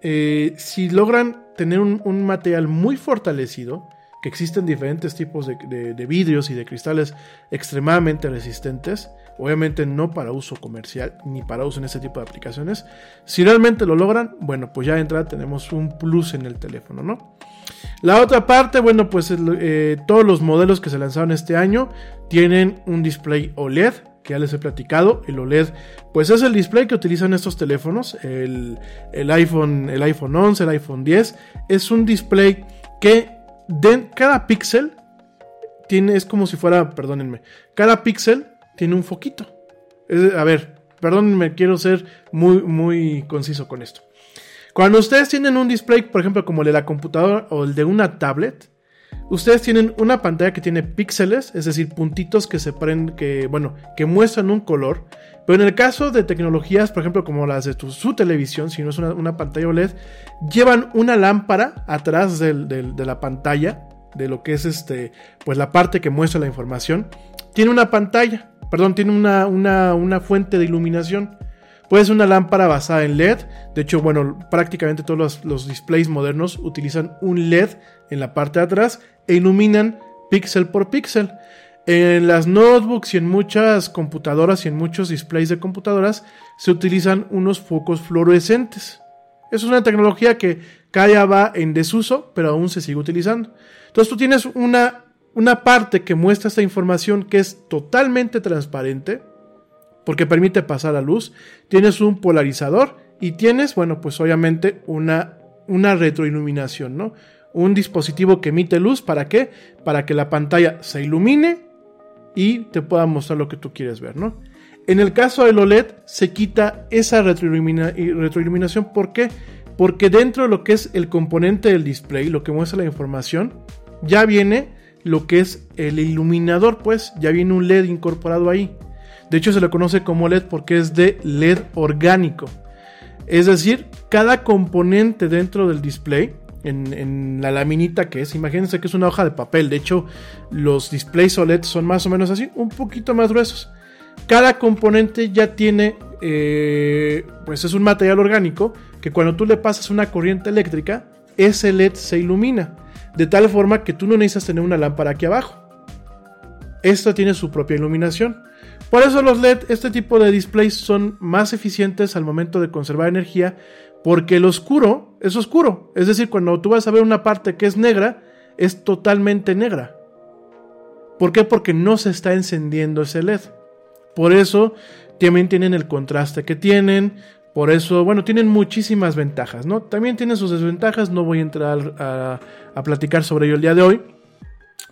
eh, si logran tener un, material muy fortalecido, que existen diferentes tipos de, vidrios y de cristales extremadamente resistentes, obviamente no para uso comercial ni para uso en ese tipo de aplicaciones. Si realmente lo logran, bueno, pues ya de entrada tenemos un plus en el teléfono, ¿no? La otra parte, bueno, pues eh, todos los modelos que se lanzaron este año tienen un display OLED, que ya les he platicado. El OLED, pues es el display que utilizan estos teléfonos, el, el iPhone, el iPhone 11, el iPhone 10. Es un display que de cada píxel tiene, es como si fuera, perdónenme, cada píxel tiene un foquito. Es- a ver, perdónenme, quiero ser muy, muy conciso con esto. Cuando ustedes tienen un display, por ejemplo, como el de la computadora o el de una tablet, ustedes tienen una pantalla que tiene píxeles, es decir, puntitos que se prenden, que, bueno, que muestran un color. Pero en el caso de tecnologías, por ejemplo, como las de tu- su televisión, si no es una, pantalla OLED, llevan una lámpara atrás de la pantalla, de lo que es este, pues la parte que muestra la información. Tiene una pantalla, perdón, tiene una, una, una fuente de iluminación. Puede ser una lámpara basada en LED. De hecho, bueno, prácticamente todos los, displays modernos utilizan un LED en la parte de atrás e iluminan píxel por píxel. En las notebooks y en muchas computadoras y en muchos displays de computadoras se utilizan unos focos fluorescentes. Es una tecnología que cada va en desuso, pero aún se sigue utilizando. Entonces tú tienes una, una parte que muestra esta información que es totalmente transparente, porque permite pasar la luz. Tienes un polarizador y tienes, bueno, pues obviamente una, una retroiluminación, ¿no? Un dispositivo que emite luz, ¿para qué? Para que la pantalla se ilumine y te pueda mostrar lo que tú quieres ver, ¿no? En el caso del OLED se quita esa retroiluminación, ¿por qué? Porque dentro de lo que es el componente del display, lo que muestra la información, ya viene lo que es el iluminador, pues ya viene un LED incorporado ahí. De hecho se le conoce como LED porque es de LED orgánico. Es decir, cada componente dentro del display, en, la laminita que es, imagínense que es una hoja de papel. De hecho, los displays OLED son más o menos así, un poquito más gruesos. Cada componente ya tiene, eh, pues es un material orgánico que cuando tú le pasas una corriente eléctrica, ese LED se ilumina. De tal forma que tú no necesitas tener una lámpara aquí abajo. Esta tiene su propia iluminación. Por eso los LED, este tipo de displays son más eficientes al momento de conservar energía, porque el oscuro es oscuro. Es decir, cuando tú vas a ver una parte que es negra, es totalmente negra. ¿Por qué? Porque no se está encendiendo ese LED. Por eso también tienen el contraste que tienen. Por eso, bueno, tienen muchísimas ventajas, ¿no? También tienen sus desventajas, no voy a entrar a, a platicar sobre ello el día de hoy.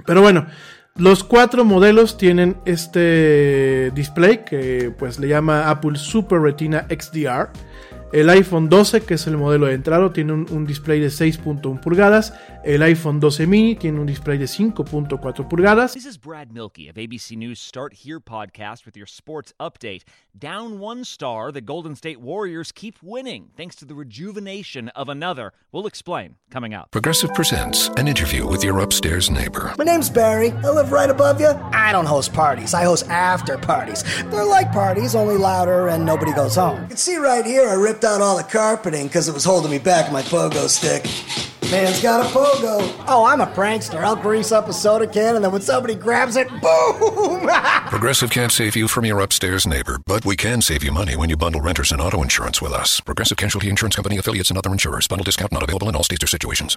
Pero bueno, los cuatro modelos tienen este display que pues le llama Apple Super Retina XDR. El iPhone 12, que es el modelo de entrada, tiene un, un display de 6.1 pulgadas. El iPhone 12 mini tiene un display de 5.4 pulgadas. This is Brad Milkey of ABC News Start Here podcast with your sports update. Down one star, the Golden State Warriors keep winning thanks to the rejuvenation of another. We'll explain coming up. Progressive presents an interview with your upstairs neighbor. My name's Barry. I live right above you. I don't host parties. I host after parties. They're like parties, only louder and nobody goes home. You can see right here I ripped out all the carpeting because it was holding me back my pogo stick. Man's got a pogo. Oh, I'm a prankster. I'll grease up a soda can and then when somebody grabs it, boom! Progressive can't save you from your upstairs neighbor, but we can save you money when you bundle renters and auto insurance with us. Progressive Casualty Insurance Company affiliates and other insurers. Bundle discount not available in all states or situations.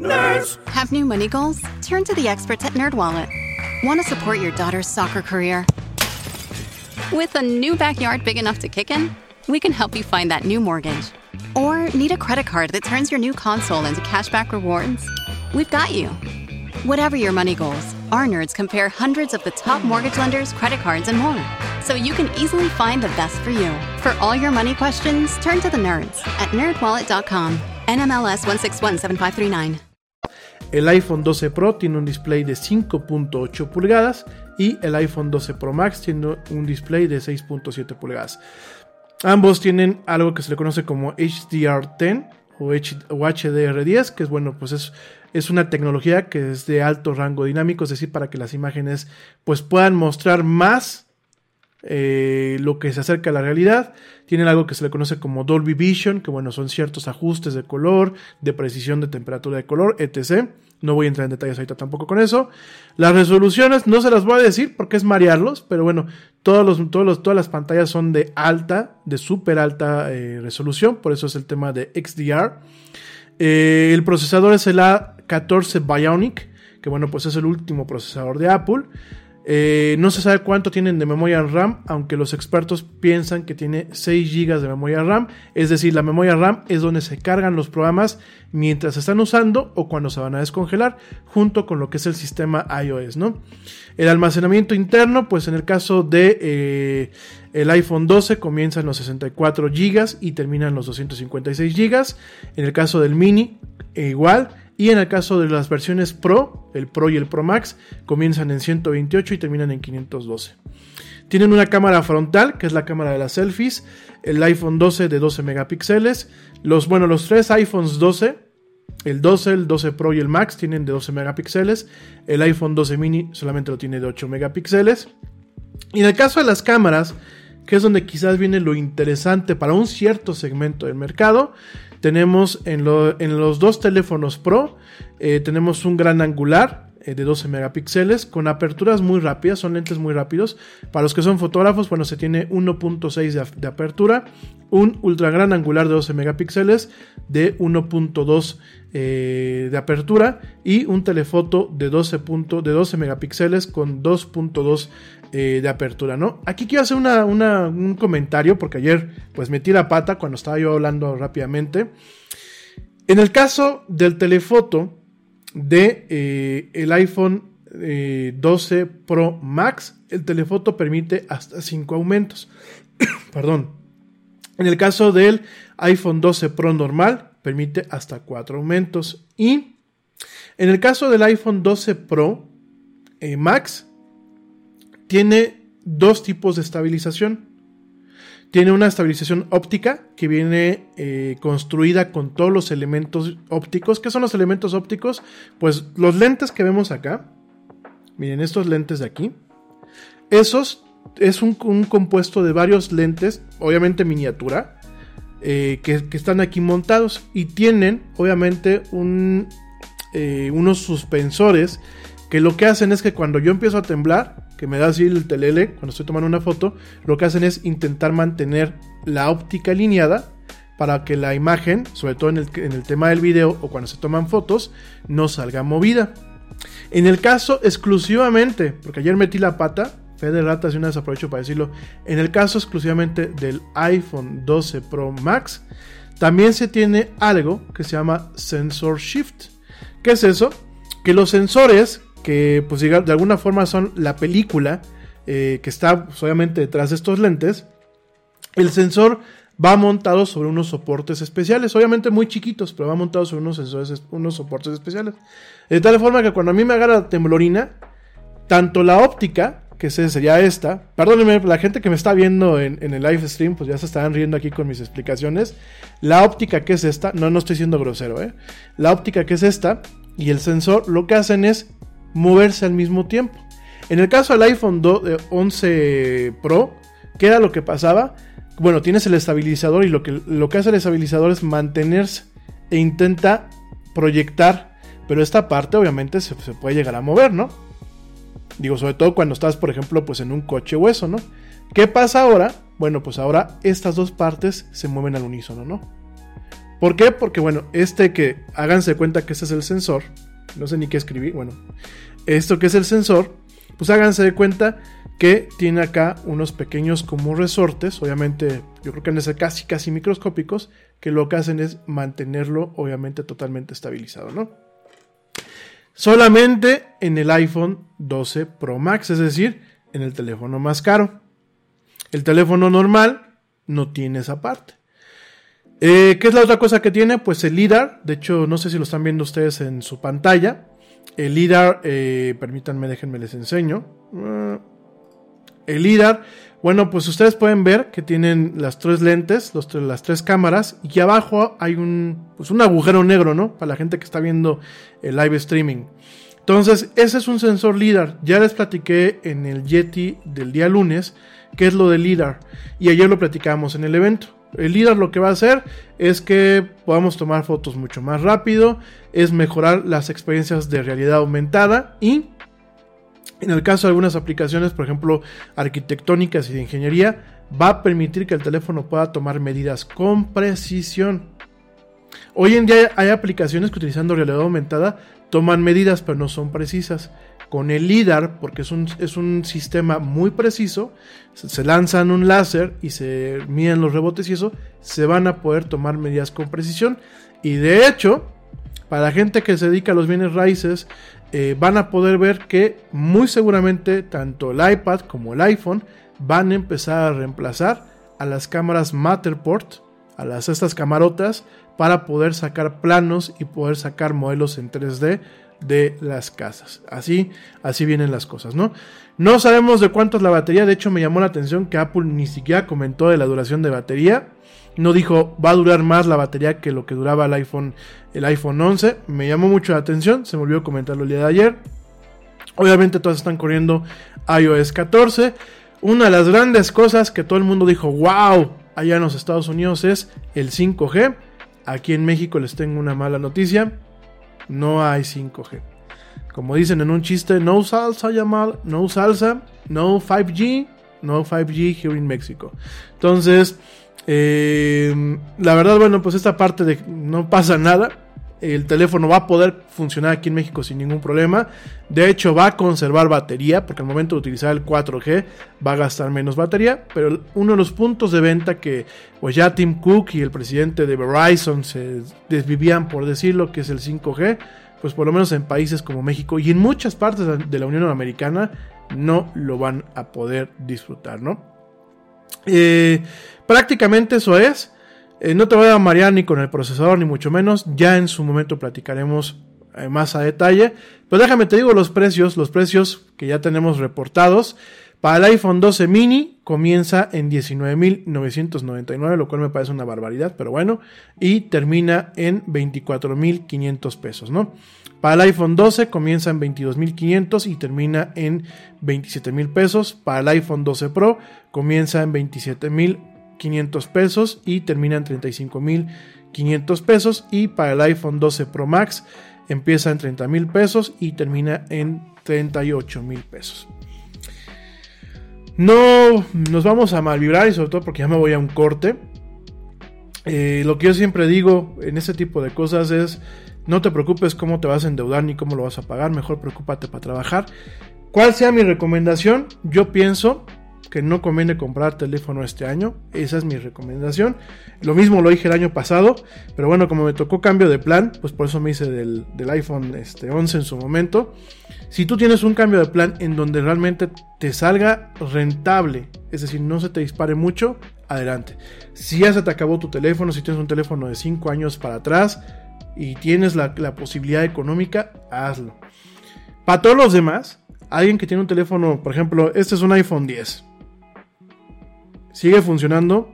Nerds! Have new money goals? Turn to the experts at NerdWallet. Want to support your daughter's soccer career? With a new backyard big enough to kick in, we can help you find that new mortgage. Or need a credit card that turns your new console into cashback rewards? We've got you. Whatever your money goals, our nerds compare hundreds of the top mortgage lenders, credit cards, and more. So you can easily find the best for you. For all your money questions, turn to the nerds at nerdwallet.com. NMLS 1617539. El iPhone 12 Pro tiene un display de 5.8 pulgadas y el iPhone 12 Pro Max tiene un display de 6.7 pulgadas. Ambos tienen algo que se le conoce como HDR10 o, HDR10, que es bueno, pues es, es una tecnología que es de alto rango dinámico, es decir, para que las imágenes pues puedan mostrar más eh, lo que se acerca a la realidad. Tienen algo que se le conoce como Dolby Vision, que bueno, son ciertos ajustes de color, de precisión de temperatura de color, etc. No voy a entrar en detalles ahorita tampoco con eso. Las resoluciones no se las voy a decir porque es marearlos, pero bueno, todas las pantallas son de alta, de súper alta eh, resolución, por eso es el tema de XDR. Eh, el procesador es el A14 Bionic, que bueno, pues es el último procesador de Apple. Eh, no se sabe cuánto tienen de memoria RAM, aunque los expertos piensan que tiene 6 GB de memoria RAM. Es decir, la memoria RAM es donde se cargan los programas mientras se están usando o cuando se van a descongelar, junto con lo que es el sistema iOS. ¿no? El almacenamiento interno, pues en el caso de eh, el iPhone 12 comienza en los 64 GB y termina en los 256 GB. En el caso del mini, e igual. Y en el caso de las versiones Pro, el Pro y el Pro Max, comienzan en 128 y terminan en 512. Tienen una cámara frontal, que es la cámara de las selfies, el iPhone 12 de 12 megapíxeles. Los, bueno, los tres iPhones 12, el 12, el 12 Pro y el Max tienen de 12 megapíxeles. El iPhone 12 mini solamente lo tiene de 8 megapíxeles. Y en el caso de las cámaras, que es donde quizás viene lo interesante para un cierto segmento del mercado, tenemos en, los dos teléfonos Pro, eh, tenemos un gran angular eh, de 12 megapíxeles con aperturas muy rápidas, son lentes muy rápidos. Para los que son fotógrafos, bueno, se tiene 1.6 de, apertura, un ultra gran angular de 12 megapíxeles de 1.2 eh, de apertura y un telefoto de 12, de 12 megapíxeles con 2.2 eh, de apertura, ¿no? Aquí quiero hacer un comentario porque ayer pues metí la pata cuando estaba yo hablando rápidamente. En el caso del telefoto de eh, el iPhone 12 eh, Pro Max, el telefoto permite hasta 5 aumentos. Perdón. En el caso del iPhone 12 Pro normal, permite hasta 4 aumentos. Y en el caso del iPhone 12 Pro Max, tiene dos tipos de estabilización. Tiene una estabilización óptica que viene eh, construida con todos los elementos ópticos. ¿Qué son los elementos ópticos? Pues los lentes que vemos acá. Miren, estos lentes de aquí. Esos es un, compuesto de varios lentes, obviamente miniatura, eh, que, están aquí montados y tienen, obviamente, eh, unos suspensores que lo que hacen es que cuando yo empiezo a temblar, que me da así el telele cuando estoy tomando una foto, lo que hacen es intentar mantener la óptica alineada para que la imagen, sobre todo en el, tema del video o cuando se toman fotos, no salga movida. En el caso exclusivamente, porque ayer metí la pata, fe de ratas y una vez aprovecho para decirlo, en el caso exclusivamente del iPhone 12 Pro Max, también se tiene algo que se llama Sensor Shift. ¿Qué es eso? Que los sensores que pues de alguna forma son la película eh, que está pues, obviamente detrás de estos lentes, el sensor va montado sobre unos soportes especiales, obviamente muy chiquitos, pero va montado sobre unos sensores, soportes especiales. De tal forma que cuando a mí me agarra temblorina, tanto la óptica, que sería esta, perdónenme, la gente que me está viendo en, en, el live stream, pues ya se estarán riendo aquí con mis explicaciones. La óptica que es esta, no, no estoy siendo grosero, ¿eh? La óptica que es esta y el sensor lo que hacen es moverse al mismo tiempo. En el caso del iPhone 11 Pro, ¿qué era lo que pasaba? Bueno, tienes el estabilizador y lo que, lo que hace el estabilizador es mantenerse e intenta proyectar, pero esta parte obviamente se, se puede llegar a mover, ¿no? Digo, sobre todo cuando estás, por ejemplo, pues en un coche o eso, ¿no? ¿Qué pasa ahora? Bueno, pues ahora estas dos partes se mueven al unísono, ¿no? ¿Por qué? Porque, bueno, este que háganse cuenta que este es el sensor, no sé ni qué escribí, bueno, esto que es el sensor, pues háganse de cuenta que tiene acá unos pequeños como resortes, obviamente yo creo que han de ser casi casi microscópicos, que lo que hacen es mantenerlo obviamente totalmente estabilizado, ¿no? Solamente en el iPhone 12 Pro Max, es decir, en el teléfono más caro. El teléfono normal no tiene esa parte. Eh, ¿Qué es la otra cosa que tiene? Pues el LIDAR. De hecho, no sé si lo están viendo ustedes en su pantalla. El LIDAR, eh, permítanme, déjenme les enseño. Uh, el LIDAR, bueno, pues ustedes pueden ver que tienen las tres lentes, los, las tres cámaras, y abajo hay un, pues un agujero negro, ¿no? Para la gente que está viendo el live streaming. Entonces, ese es un sensor LIDAR. Ya les platiqué en el Yeti del día lunes qué es lo de LIDAR. Y ayer lo platicamos en el evento. El LIDAR lo que va a hacer es que podamos tomar fotos mucho más rápido, es mejorar las experiencias de realidad aumentada y en el caso de algunas aplicaciones, por ejemplo, arquitectónicas y de ingeniería, va a permitir que el teléfono pueda tomar medidas con precisión. Hoy en día hay aplicaciones que utilizando realidad aumentada toman medidas pero no son precisas. Con el LIDAR, porque es un, es un sistema muy preciso, se lanzan un láser y se miden los rebotes y eso, se van a poder tomar medidas con precisión. Y de hecho, para la gente que se dedica a los bienes raíces, eh, van a poder ver que muy seguramente tanto el iPad como el iPhone van a empezar a reemplazar a las cámaras Matterport, a las estas camarotas, para poder sacar planos y poder sacar modelos en 3D de las casas. Así, así vienen las cosas, ¿no? No sabemos de cuánto es la batería, de hecho me llamó la atención que Apple ni siquiera comentó de la duración de batería. No dijo va a durar más la batería que lo que duraba el iPhone, el iPhone 11. Me llamó mucho la atención, se me olvidó comentarlo el día de ayer. Obviamente todas están corriendo iOS 14. Una de las grandes cosas que todo el mundo dijo, wow, allá en los Estados Unidos es el 5G. Aquí en México les tengo una mala noticia no hay 5G. Como dicen en un chiste, no salsa llamar, no salsa, no 5G, no 5G here in México. Entonces, eh, la verdad, bueno, pues esta parte de no pasa nada. El teléfono va a poder funcionar aquí en México sin ningún problema. De hecho, va a conservar batería, porque al momento de utilizar el 4G va a gastar menos batería. Pero uno de los puntos de venta que pues ya Tim Cook y el presidente de Verizon se desvivían por decirlo, que es el 5G, pues por lo menos en países como México y en muchas partes de la Unión Americana no lo van a poder disfrutar, ¿no? Eh, prácticamente eso es. Eh, no te voy a marear ni con el procesador, ni mucho menos. Ya en su momento platicaremos eh, más a detalle. Pero déjame te digo los precios, los precios que ya tenemos reportados. Para el iPhone 12 mini comienza en 19.999, lo cual me parece una barbaridad, pero bueno. Y termina en 24.500 pesos, ¿no? Para el iPhone 12 comienza en 22.500 y termina en 27.000 pesos. Para el iPhone 12 Pro comienza en 27.000 500 pesos y termina en 35 mil 500 pesos y para el iPhone 12 Pro Max empieza en 30 mil pesos y termina en 38 mil pesos. No nos vamos a malvibrar y sobre todo porque ya me voy a un corte. Eh, lo que yo siempre digo en este tipo de cosas es no te preocupes cómo te vas a endeudar ni cómo lo vas a pagar, mejor preocúpate para trabajar. ¿Cuál sea mi recomendación? Yo pienso que no conviene comprar teléfono este año. Esa es mi recomendación. Lo mismo lo dije el año pasado, pero bueno, como me tocó cambio de plan, pues por eso me hice del, iPhone este, 11 en su momento. Si tú tienes un cambio de plan en donde realmente te salga rentable, es decir, no se te dispare mucho, adelante. Si ya se te acabó tu teléfono, si tienes un teléfono de 5 años para atrás y tienes la, la posibilidad económica, hazlo. Para todos los demás, alguien que tiene un teléfono, por ejemplo, este es un iPhone 10 sigue funcionando,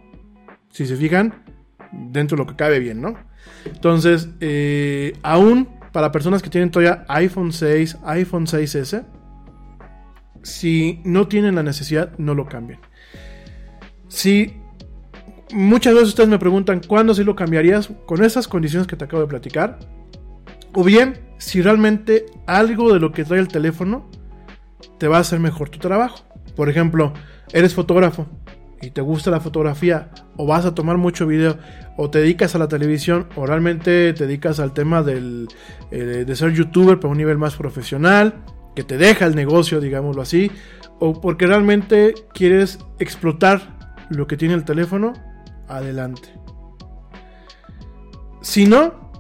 si se fijan, dentro de lo que cabe bien, ¿no? Entonces, eh, aún para personas que tienen todavía iPhone 6, iPhone 6S, si no tienen la necesidad, no lo cambien. Si muchas veces ustedes me preguntan cuándo sí lo cambiarías con esas condiciones que te acabo de platicar, o bien si realmente algo de lo que trae el teléfono te va a hacer mejor tu trabajo. Por ejemplo, eres fotógrafo y te gusta la fotografía o vas a tomar mucho video o te dedicas a la televisión o realmente te dedicas al tema del, eh, de ser youtuber para un nivel más profesional, que te deja el negocio, digámoslo así, o porque realmente quieres explotar lo que tiene el teléfono, adelante. Si no,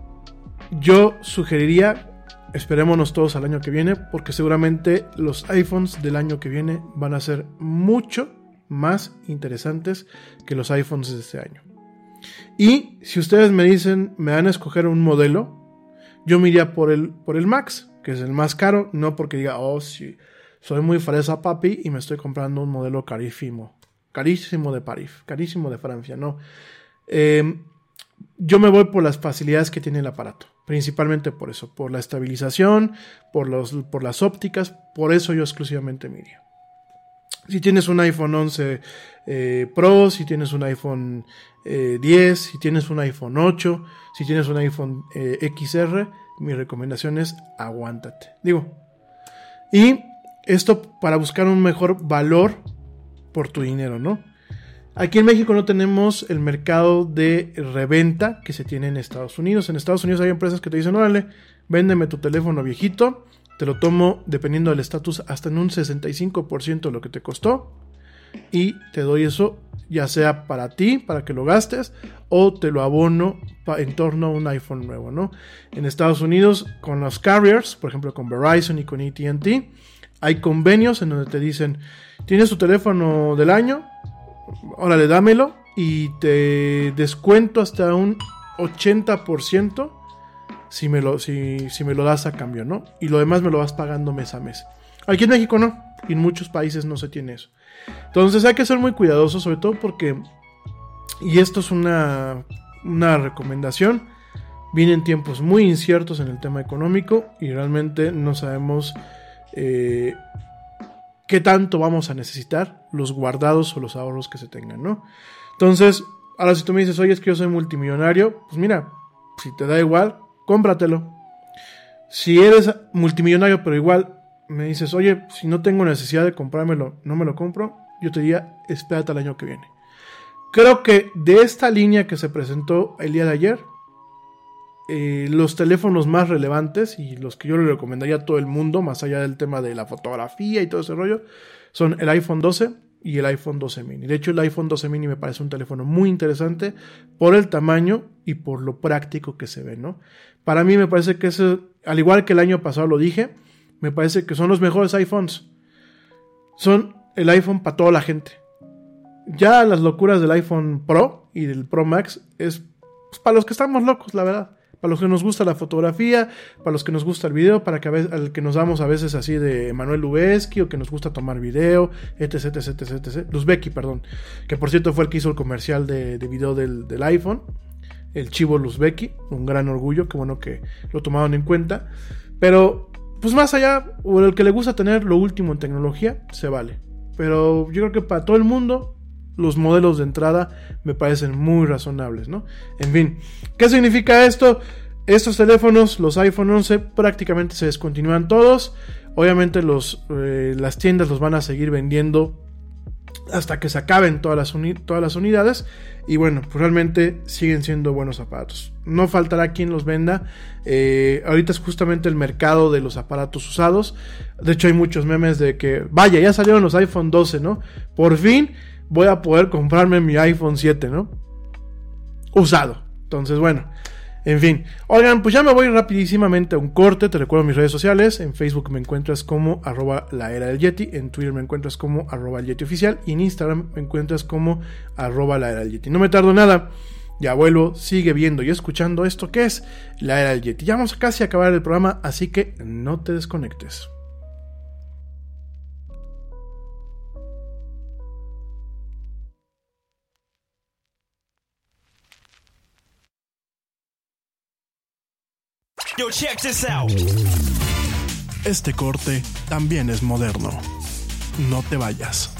yo sugeriría, esperémonos todos al año que viene, porque seguramente los iPhones del año que viene van a ser mucho más interesantes que los iPhones de este año. Y si ustedes me dicen, me van a escoger un modelo, yo me iría por el, por el Max, que es el más caro, no porque diga, oh, sí, soy muy fresa papi y me estoy comprando un modelo carísimo, carísimo de París, carísimo de Francia, no. Em, yo me voy por las facilidades que tiene el aparato, principalmente por eso, por la estabilización, por, los, por las ópticas, por eso yo exclusivamente me. Si tienes un iPhone 11 eh, Pro, si tienes un iPhone 10, eh, si tienes un iPhone 8, si tienes un iPhone eh, XR, mi recomendación es aguántate. Digo, y esto para buscar un mejor valor por tu dinero, ¿no? Aquí en México no tenemos el mercado de reventa que se tiene en Estados Unidos. En Estados Unidos hay empresas que te dicen, órale, véndeme tu teléfono viejito te lo tomo dependiendo del estatus hasta en un 65% de lo que te costó y te doy eso ya sea para ti, para que lo gastes o te lo abono en torno a un iPhone nuevo, ¿no? En Estados Unidos con los carriers, por ejemplo con Verizon y con AT&T, hay convenios en donde te dicen, tienes tu teléfono del año, órale, dámelo y te descuento hasta un 80% si me lo, si, si me lo das a cambio, ¿no? Y lo demás me lo vas pagando mes a mes. Aquí en México no, y en muchos países no se tiene eso. Entonces hay que ser muy cuidadosos, sobre todo porque, y esto es una, una recomendación, vienen tiempos muy inciertos en el tema económico y realmente no sabemos eh, qué tanto vamos a necesitar los guardados o los ahorros que se tengan, ¿no? Entonces, ahora si tú me dices, oye, es que yo soy multimillonario, pues mira, si te da igual, cómpratelo. Si eres multimillonario, pero igual me dices, oye, si no tengo necesidad de comprármelo, no me lo compro, yo te diría, espérate al año que viene. Creo que de esta línea que se presentó el día de ayer, eh, los teléfonos más relevantes y los que yo le recomendaría a todo el mundo, más allá del tema de la fotografía y todo ese rollo, son el iPhone 12, y el iPhone 12 mini. De hecho, el iPhone 12 mini me parece un teléfono muy interesante por el tamaño y por lo práctico que se ve, ¿no? Para mí me parece que es, al igual que el año pasado lo dije, me parece que son los mejores iPhones. Son el iPhone para toda la gente. Ya las locuras del iPhone Pro y del Pro Max es pues, para los que estamos locos, la verdad para los que nos gusta la fotografía, para los que nos gusta el video, para que a veces, al que nos damos a veces así de Manuel Lubezki o que nos gusta tomar video, etc, etc, etc, etc. Luzbeki, perdón, que por cierto fue el que hizo el comercial de, video del, iPhone, el chivo Luzbeki, un gran orgullo, que bueno que lo tomaron en cuenta, pero pues más allá, o el que le gusta tener lo último en tecnología, se vale. Pero yo creo que para todo el mundo los modelos de entrada me parecen muy razonables, ¿no? En fin, ¿qué significa esto? Estos teléfonos, los iPhone 11, prácticamente se descontinúan todos. Obviamente los, eh, las tiendas los van a seguir vendiendo hasta que se acaben todas las, todas las unidades. Y bueno, pues realmente siguen siendo buenos aparatos. No faltará quien los venda. Eh, ahorita es justamente el mercado de los aparatos usados. De hecho, hay muchos memes de que, vaya, ya salieron los iPhone 12, ¿no? Por fin voy a poder comprarme mi iPhone 7, ¿no? Usado. Entonces, bueno. En fin, oigan, pues ya me voy rapidísimamente a un corte. Te recuerdo mis redes sociales. En Facebook me encuentras como arroba la era del Yeti. En Twitter me encuentras como arroba el Yeti oficial. Y en Instagram me encuentras como arroba la era del Yeti. No me tardo nada. Ya vuelvo, sigue viendo y escuchando esto que es la era del Yeti. Ya vamos casi a acabar el programa, así que no te desconectes. Yo, check this out. Este corte también es moderno. No te vayas.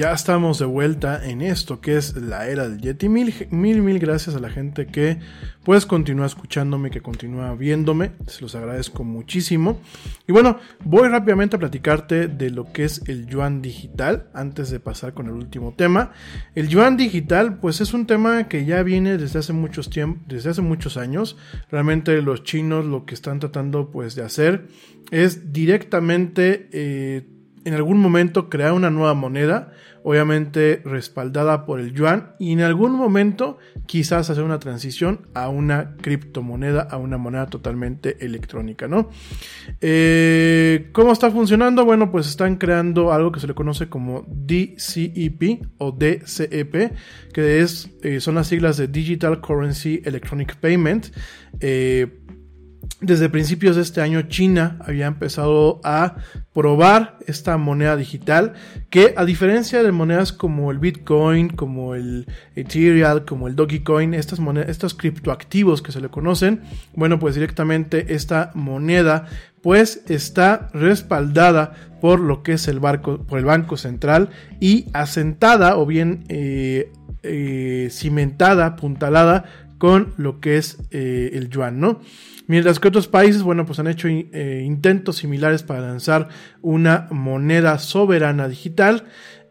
Ya estamos de vuelta en esto que es la era del Yeti. Mil, mil, mil gracias a la gente que pues continúa escuchándome, que continúa viéndome. Se los agradezco muchísimo. Y bueno, voy rápidamente a platicarte de lo que es el yuan digital antes de pasar con el último tema. El yuan digital pues es un tema que ya viene desde hace muchos desde hace muchos años. Realmente los chinos lo que están tratando pues de hacer es directamente... Eh, en algún momento crear una nueva moneda, obviamente respaldada por el yuan, y en algún momento quizás hacer una transición a una criptomoneda, a una moneda totalmente electrónica, ¿no? Eh, ¿Cómo está funcionando? Bueno, pues están creando algo que se le conoce como DCEP o DCEP, que es, eh, son las siglas de Digital Currency Electronic Payment. Eh, desde principios de este año China había empezado a probar esta moneda digital que a diferencia de monedas como el Bitcoin, como el Ethereum, como el Dogecoin, estas monedas, estos criptoactivos que se le conocen, bueno pues directamente esta moneda pues está respaldada por lo que es el barco, por el Banco Central y asentada o bien eh, eh, cimentada, apuntalada con lo que es eh, el yuan, ¿no? Mientras que otros países, bueno, pues han hecho eh, intentos similares para lanzar una moneda soberana digital.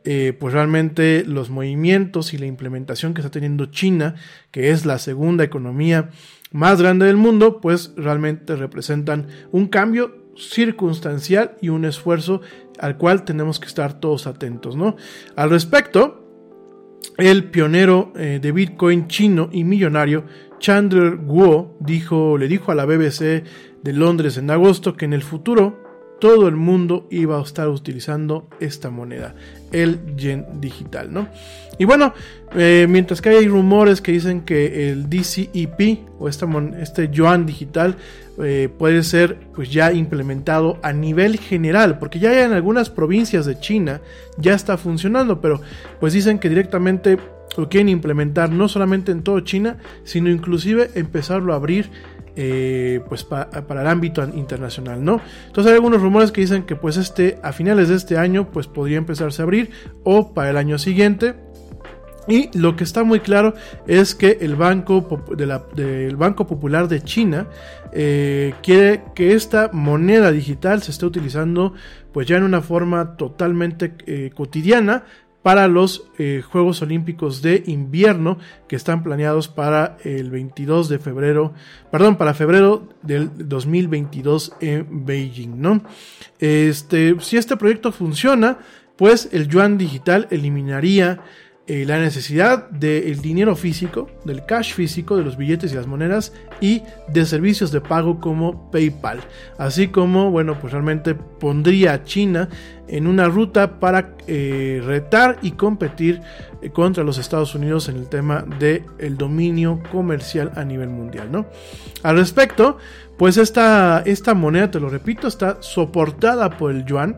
Eh, pues realmente los movimientos y la implementación que está teniendo China, que es la segunda economía más grande del mundo, pues realmente representan un cambio circunstancial y un esfuerzo al cual tenemos que estar todos atentos, ¿no? Al respecto, el pionero eh, de Bitcoin chino y millonario Chandler Guo dijo, le dijo a la BBC de Londres en agosto que en el futuro todo el mundo iba a estar utilizando esta moneda, el yen digital, ¿no? Y bueno, eh, mientras que hay rumores que dicen que el DCEP o esta este yuan digital eh, puede ser pues ya implementado a nivel general, porque ya en algunas provincias de China ya está funcionando, pero pues dicen que directamente lo quieren implementar no solamente en todo China, sino inclusive empezarlo a abrir eh, pues para el ámbito internacional, ¿no? Entonces hay algunos rumores que dicen que pues este a finales de este año pues podría empezarse a abrir o para el año siguiente. Y lo que está muy claro es que el Banco, del Banco Popular de China eh, quiere que esta moneda digital se esté utilizando pues ya en una forma totalmente eh, cotidiana para los eh, Juegos Olímpicos de invierno que están planeados para el 22 de febrero, perdón, para febrero del 2022 en Beijing, ¿no? Este, si este proyecto funciona, pues el yuan digital eliminaría eh, la necesidad del dinero físico, del cash físico, de los billetes y las monedas y de servicios de pago como PayPal. Así como, bueno, pues realmente pondría a China en una ruta para eh, retar y competir eh, contra los Estados Unidos en el tema del el dominio comercial a nivel mundial, ¿no? Al respecto, pues esta, esta moneda, te lo repito, está soportada por el yuan,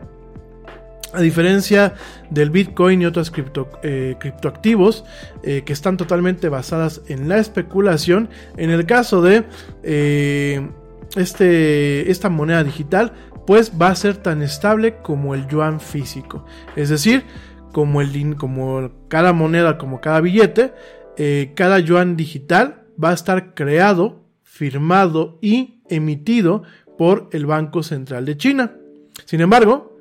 a diferencia del Bitcoin y otros cripto, eh, criptoactivos eh, que están totalmente basadas en la especulación, en el caso de eh, este, esta moneda digital, pues va a ser tan estable como el yuan físico. Es decir, como, el, como cada moneda, como cada billete, cada yuan digital va a estar creado, firmado y emitido por el Banco Central de China. Sin embargo,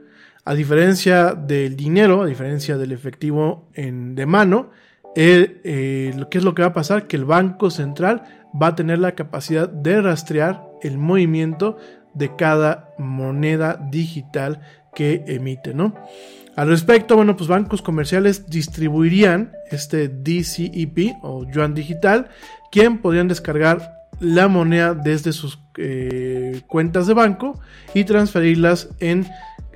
a diferencia del dinero, a diferencia del efectivo en, de mano, eh, que es lo que va a pasar, que el Banco Central va a tener la capacidad de rastrear el movimiento de cada moneda digital que emite, ¿no? Al respecto, bueno, pues bancos comerciales distribuirían este DCEP o yuan digital, quien podrían descargar la moneda desde sus eh, cuentas de banco y transferirlas en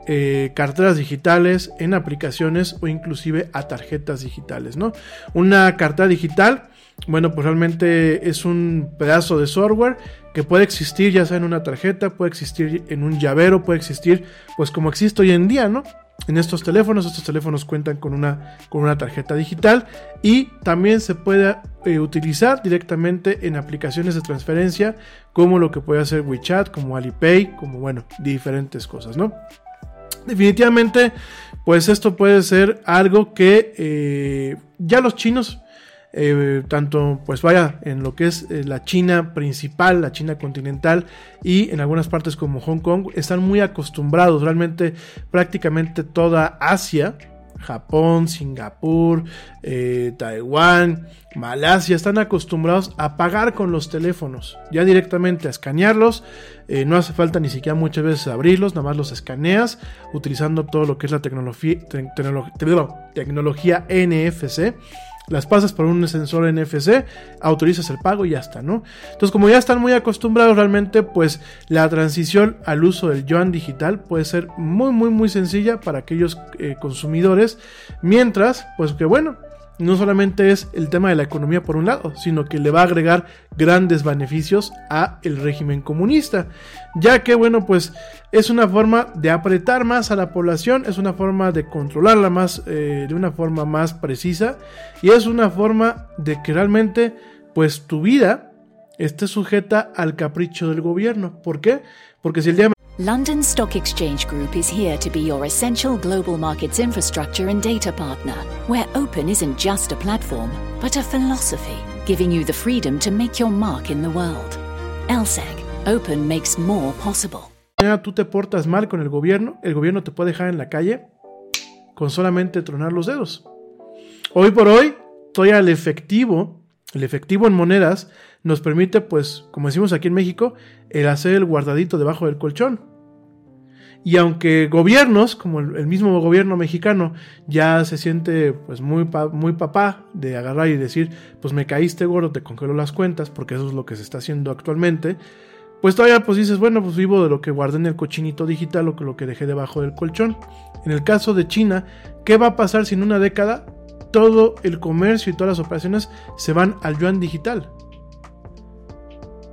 eh, carteras digitales, en aplicaciones o inclusive a tarjetas digitales, ¿no? Una cartera digital, bueno, pues realmente es un pedazo de software que puede existir ya sea en una tarjeta, puede existir en un llavero, puede existir pues como existe hoy en día, ¿no? En estos teléfonos, estos teléfonos cuentan con una, con una tarjeta digital y también se puede eh, utilizar directamente en aplicaciones de transferencia como lo que puede hacer WeChat, como Alipay, como bueno, diferentes cosas, ¿no? Definitivamente, pues esto puede ser algo que eh, ya los chinos, eh, tanto pues vaya en lo que es eh, la China principal, la China continental y en algunas partes como Hong Kong, están muy acostumbrados, realmente prácticamente toda Asia, Japón, Singapur, eh, Taiwán, Malasia, están acostumbrados a pagar con los teléfonos, ya directamente a escanearlos. Eh, no hace falta ni siquiera muchas veces abrirlos, nada más los escaneas utilizando todo lo que es la tecnología, tecnología NFC las pasas por un sensor NFC, autorizas el pago y ya está, ¿no? Entonces, como ya están muy acostumbrados realmente, pues la transición al uso del yuan digital puede ser muy, muy, muy sencilla para aquellos eh, consumidores, mientras, pues que bueno, no solamente es el tema de la economía por un lado, sino que le va a agregar grandes beneficios a el régimen comunista, ya que bueno, pues es una forma de apretar más a la población, es una forma de controlarla más eh, de una forma más precisa y es una forma de que realmente pues tu vida esté sujeta al capricho del gobierno. ¿Por qué? Porque si el día London Stock Exchange Group is here to be your essential global markets infrastructure and data partner, where open isn't just a platform, but a philosophy, giving you the freedom to make your mark in the world. LSEG, open makes more possible. Tú te portas mal con el gobierno, el gobierno te puede dejar en la calle con solamente tronar los dedos. Hoy por hoy, estoy al efectivo, el efectivo en monedas nos permite, pues, como decimos aquí en México, el hacer el guardadito debajo del colchón. Y aunque gobiernos, como el mismo gobierno mexicano, ya se siente pues muy, muy papá de agarrar y decir, pues me caíste gordo, te congeló las cuentas, porque eso es lo que se está haciendo actualmente, pues todavía pues dices, bueno, pues vivo de lo que guardé en el cochinito digital o lo que dejé debajo del colchón. En el caso de China, ¿qué va a pasar si en una década todo el comercio y todas las operaciones se van al yuan digital?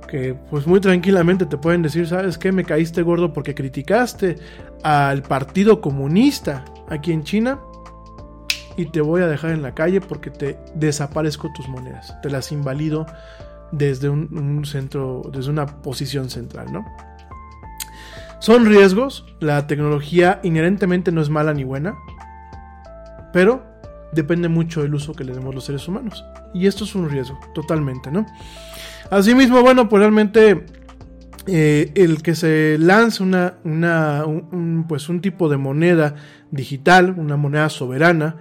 que pues muy tranquilamente te pueden decir, ¿sabes qué? Me caíste gordo porque criticaste al Partido Comunista aquí en China y te voy a dejar en la calle porque te desaparezco tus monedas, te las invalido desde un, centro, desde una posición central, ¿no? Son riesgos, la tecnología inherentemente no es mala ni buena, pero depende mucho del uso que le demos los seres humanos. Y esto es un riesgo, totalmente, ¿no? Asimismo, bueno, pues realmente eh, el que se lance una, un, pues un tipo de moneda digital, una moneda soberana,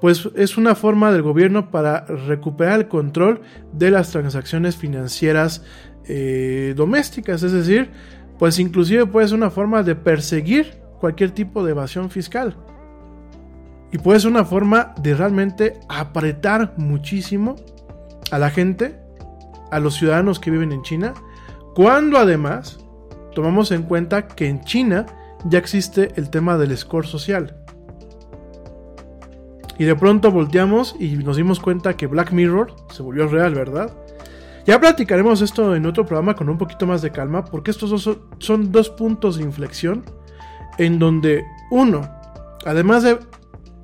pues es una forma del gobierno para recuperar el control de las transacciones financieras eh, domésticas, es decir, pues inclusive puede ser una forma de perseguir cualquier tipo de evasión fiscal. Y puede ser una forma de realmente apretar muchísimo a la gente a los ciudadanos que viven en China, cuando además tomamos en cuenta que en China ya existe el tema del score social. Y de pronto volteamos y nos dimos cuenta que Black Mirror se volvió real, ¿verdad? Ya platicaremos esto en otro programa con un poquito más de calma, porque estos dos son dos puntos de inflexión en donde uno, además de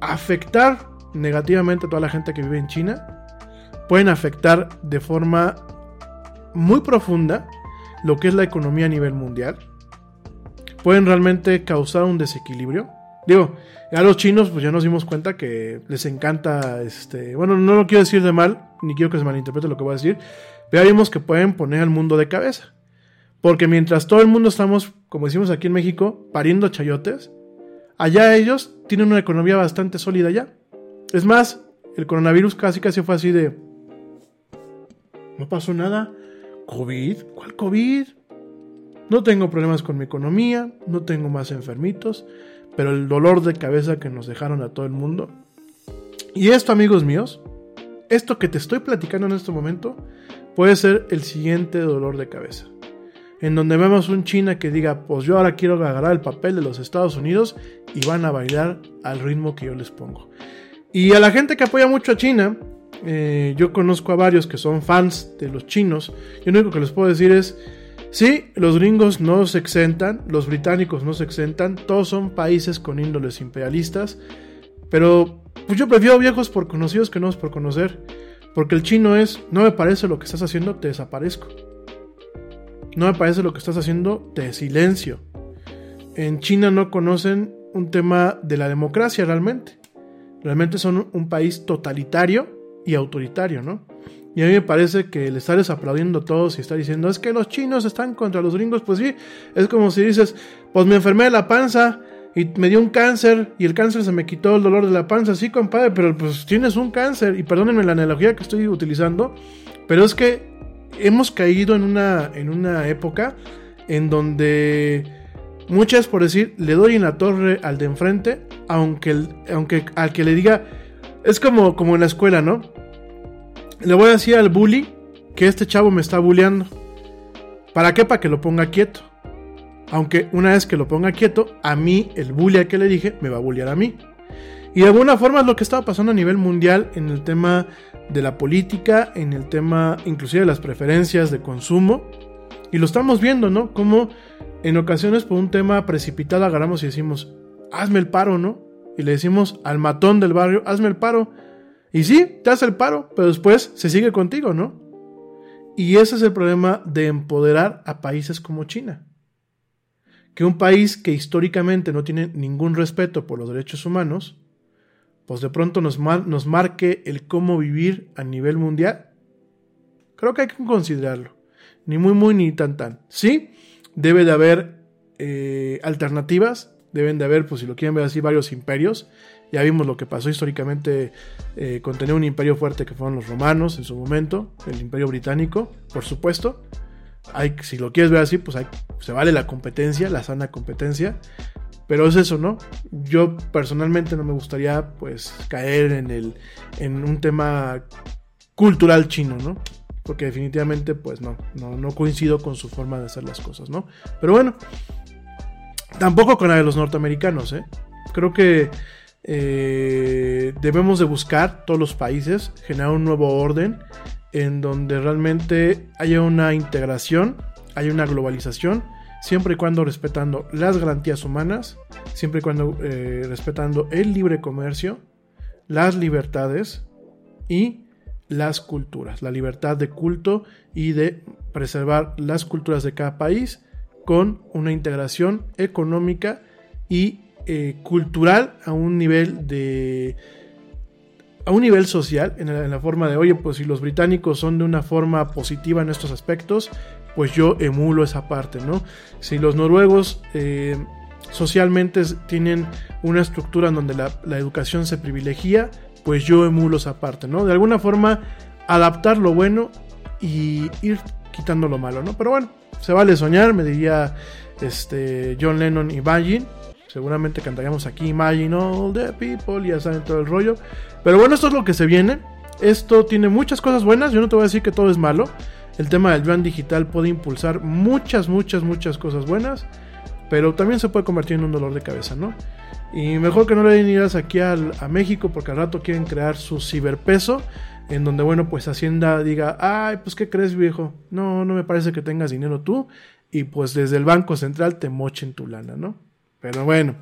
afectar negativamente a toda la gente que vive en China, pueden afectar de forma muy profunda lo que es la economía a nivel mundial. Pueden realmente causar un desequilibrio. Digo, a los chinos pues ya nos dimos cuenta que les encanta, este, bueno, no lo quiero decir de mal, ni quiero que se malinterprete lo que voy a decir, pero vimos que pueden poner al mundo de cabeza. Porque mientras todo el mundo estamos, como decimos aquí en México, pariendo chayotes, allá ellos tienen una economía bastante sólida ya. Es más, el coronavirus casi casi fue así de... No pasó nada. ¿COVID? ¿Cuál COVID? No tengo problemas con mi economía, no tengo más enfermitos, pero el dolor de cabeza que nos dejaron a todo el mundo. Y esto, amigos míos, esto que te estoy platicando en este momento, puede ser el siguiente dolor de cabeza. En donde vemos un China que diga, pues yo ahora quiero agarrar el papel de los Estados Unidos y van a bailar al ritmo que yo les pongo. Y a la gente que apoya mucho a China, eh, yo conozco a varios que son fans de los chinos. Y lo único que les puedo decir es, sí, los gringos no se exentan, los británicos no se exentan, todos son países con índoles imperialistas. Pero pues yo prefiero viejos por conocidos que nuevos por conocer. Porque el chino es, no me parece lo que estás haciendo, te desaparezco. No me parece lo que estás haciendo, te silencio. En China no conocen un tema de la democracia realmente. Realmente son un país totalitario y autoritario, ¿no? Y a mí me parece que le estarles aplaudiendo a todos y está diciendo, es que los chinos están contra los gringos, pues sí, es como si dices, pues me enfermé de la panza, y me dio un cáncer y el cáncer se me quitó el dolor de la panza. Sí, compadre, pero pues tienes un cáncer. Y perdónenme la analogía que estoy utilizando, pero es que hemos caído en una, en una época en donde muchas, por decir, le doy en la torre al de enfrente, aunque, aunque al que le diga, es como, como en la escuela, ¿no? Le voy a decir al bully que este chavo me está bulleando. ¿Para qué? Para que lo ponga quieto. Aunque una vez que lo ponga quieto, a mí, el bully al que le dije, me va a bullear a mí. Y de alguna forma es lo que estaba pasando a nivel mundial en el tema de la política, en el tema inclusive de las preferencias de consumo. Y lo estamos viendo, ¿no? Como en ocasiones por un tema precipitado agarramos y decimos, hazme el paro, ¿no? Y le decimos al matón del barrio, hazme el paro. Y sí, te hace el paro, pero después se sigue contigo, ¿no? Y ese es el problema de empoderar a países como China que un país que históricamente no tiene ningún respeto por los derechos humanos, pues de pronto nos, marque el cómo vivir a nivel mundial, creo que hay que considerarlo. Ni muy, muy, ni tan, tan. Sí, debe de haber eh, alternativas, deben de haber, pues si lo quieren ver así, varios imperios. Ya vimos lo que pasó históricamente eh, con tener un imperio fuerte que fueron los romanos en su momento, el imperio británico, por supuesto hay, si lo quieres ver así, pues hay, se vale la competencia, la sana competencia. Pero es eso, ¿no? Yo personalmente no me gustaría pues caer en, el, en un tema cultural chino, ¿no? Porque definitivamente pues no, no, no coincido con su forma de hacer las cosas, ¿no? Pero bueno, tampoco con la de los norteamericanos, ¿eh? Creo que eh, debemos de buscar todos los países, generar un nuevo orden en donde realmente haya una integración, haya una globalización, siempre y cuando respetando las garantías humanas, siempre y cuando eh, respetando el libre comercio, las libertades y las culturas, la libertad de culto y de preservar las culturas de cada país con una integración económica y eh, cultural a un nivel de a un nivel social, en la, forma de, oye, pues si los británicos son de una forma positiva en estos aspectos, pues yo emulo esa parte, ¿no? Si los noruegos eh, socialmente tienen una estructura en donde la, educación se privilegia, pues yo emulo esa parte, ¿no? De alguna forma, adaptar lo bueno y ir quitando lo malo, ¿no? Pero bueno, se vale soñar, me diría este, John Lennon y Imagine. Seguramente cantaríamos aquí Imagine All the People, ya saben todo el rollo. Pero bueno, esto es lo que se viene. Esto tiene muchas cosas buenas. Yo no te voy a decir que todo es malo. El tema del yuan digital puede impulsar muchas, muchas, muchas cosas buenas. Pero también se puede convertir en un dolor de cabeza, ¿no? Y mejor que no le den ideas aquí a México porque al rato quieren crear su ciberpeso. En donde, bueno, pues Hacienda diga, ay, pues ¿qué crees viejo? No, no me parece que tengas dinero tú. Y pues desde el Banco Central te mochen tu lana, ¿no? Pero bueno.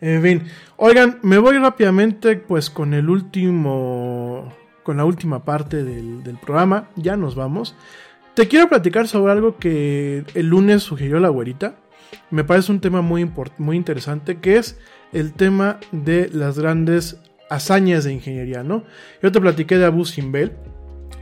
En fin, oigan, me voy rápidamente pues con el último, con la última parte del, programa, ya nos vamos. Te quiero platicar sobre algo que el lunes sugirió la güerita. Me parece un tema muy, muy interesante, que es el tema de las grandes hazañas de ingeniería, ¿no? Yo te platiqué de Abu Simbel,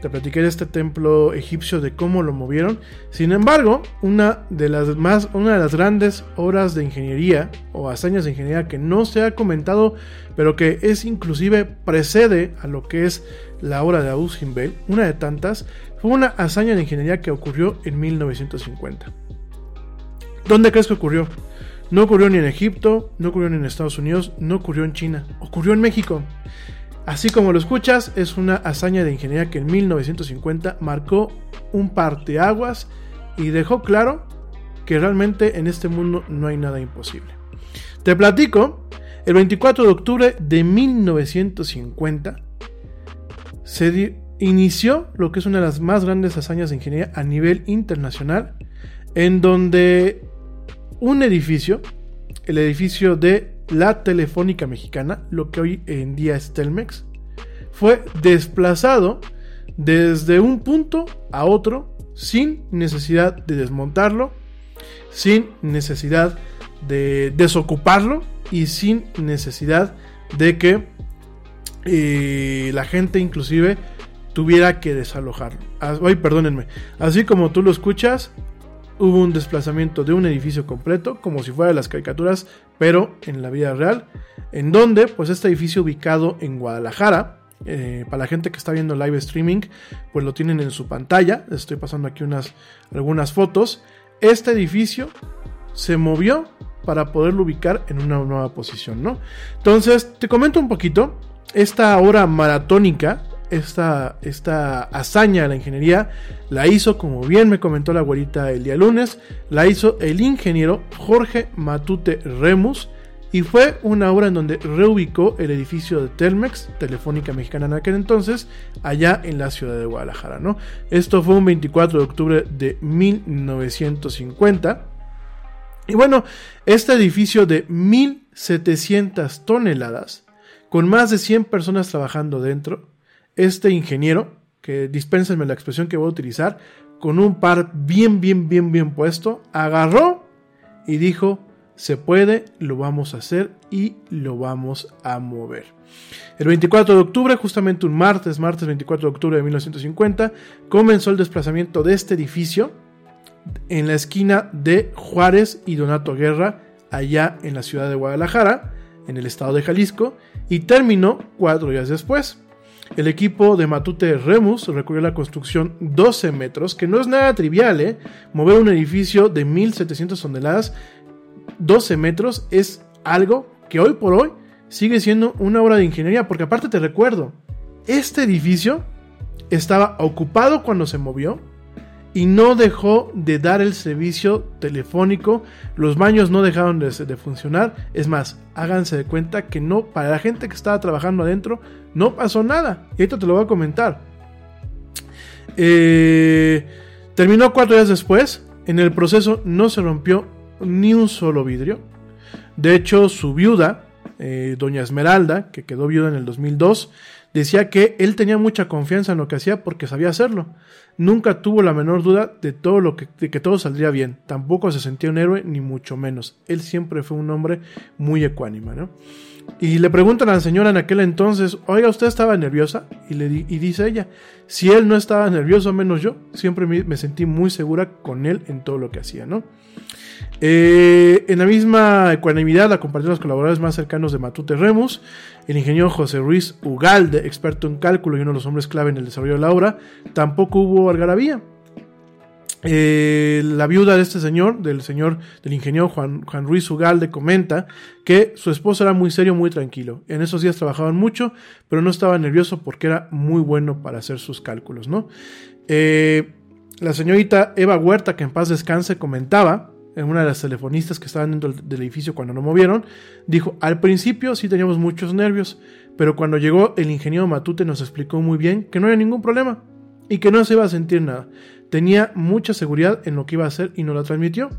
te platiqué este templo egipcio, de cómo lo movieron. Sin embargo, una de las más, una de las grandes obras de ingeniería o hazañas de ingeniería que no se ha comentado, pero que es inclusive precede a lo que es la obra de Abu Simbel, una de tantas, fue una hazaña de ingeniería que ocurrió en 1950. ¿Dónde crees que ocurrió? No ocurrió ni en Egipto, no ocurrió ni en Estados Unidos, no ocurrió en China, ocurrió en México. Así como lo escuchas, es una hazaña de ingeniería que en 1950 marcó un parteaguas y dejó claro que realmente en este mundo no hay nada imposible. Te platico, el 24 de octubre de 1950 se inició lo que es una de las más grandes hazañas de ingeniería a nivel internacional, en donde un edificio, el edificio de la Telefónica Mexicana, lo que hoy en día es Telmex, fue desplazado desde un punto a otro sin necesidad de desmontarlo, sin necesidad de desocuparlo y sin necesidad de que eh, la gente inclusive tuviera que desalojarlo. Ay, perdónenme. Así como tú lo escuchas, hubo un desplazamiento de un edificio completo, como si fuera las caricaturas, pero en la vida real, en donde, pues este edificio ubicado en Guadalajara, eh, para la gente que está viendo live streaming, pues lo tienen en su pantalla, les estoy pasando aquí unas, algunas fotos, este edificio se movió para poderlo ubicar en una nueva posición, ¿no? Entonces, te comento un poquito, esta hora maratónica esta, esta hazaña de la ingeniería la hizo, como bien me comentó la güerita el día lunes, la hizo el ingeniero Jorge Matute Remus y fue una obra en donde reubicó el edificio de Telmex, Telefónica Mexicana en aquel entonces, allá en la ciudad de Guadalajara. ¿no? Esto fue un 24 de octubre de 1950. Y bueno, este edificio de 1700 toneladas, con más de 100 personas trabajando dentro, este ingeniero, que dispénsenme la expresión que voy a utilizar, con un par bien, bien, bien, bien puesto, agarró y dijo, se puede, lo vamos a hacer y lo vamos a mover. El 24 de octubre, justamente un martes, martes 24 de octubre de 1950, comenzó el desplazamiento de este edificio en la esquina de Juárez y Donato Guerra, allá en la ciudad de Guadalajara, en el estado de Jalisco, y terminó cuatro días después. El equipo de Matute Remus recorrió la construcción 12 metros, que no es nada trivial, ¿eh? Mover un edificio de 1700 toneladas, 12 metros, es algo que hoy por hoy sigue siendo una obra de ingeniería, porque aparte te recuerdo, este edificio estaba ocupado cuando se movió, y no dejó de dar el servicio telefónico, los baños no dejaron de, funcionar, es más, háganse de cuenta que no, para la gente que estaba trabajando adentro, no pasó nada, y esto te lo voy a comentar. Eh, terminó cuatro días después, en el proceso no se rompió ni un solo vidrio, de hecho su viuda, eh, doña Esmeralda, que quedó viuda en el 2002, decía que él tenía mucha confianza en lo que hacía porque sabía hacerlo nunca tuvo la menor duda de todo lo que, de que todo saldría bien. Tampoco se sentía un héroe, ni mucho menos. Él siempre fue un hombre muy ecuánime, ¿no? Y le preguntan a la señora en aquel entonces, oiga, ¿usted estaba nerviosa? Y, le y dice ella, si él no estaba nervioso, menos yo, siempre me, sentí muy segura con él en todo lo que hacía, ¿no? Eh, en la misma ecuanimidad la compartieron los colaboradores más cercanos de Matute Remus, el ingeniero José Ruiz Ugalde, experto en cálculo y uno de los hombres clave en el desarrollo de la obra. Tampoco hubo algarabía. Eh, la viuda de este señor, del señor, del ingeniero Juan, Juan, Ruiz Ugalde, comenta que su esposo era muy serio, muy tranquilo. En esos días trabajaban mucho, pero no estaba nervioso porque era muy bueno para hacer sus cálculos, ¿no? Eh, la señorita Eva Huerta, que en paz descanse, comentaba una de las telefonistas que estaban dentro del edificio cuando lo movieron, dijo, al principio sí teníamos muchos nervios, pero cuando llegó el ingeniero Matute nos explicó muy bien que no había ningún problema y que no se iba a sentir nada. Tenía mucha seguridad en lo que iba a hacer y nos la transmitió.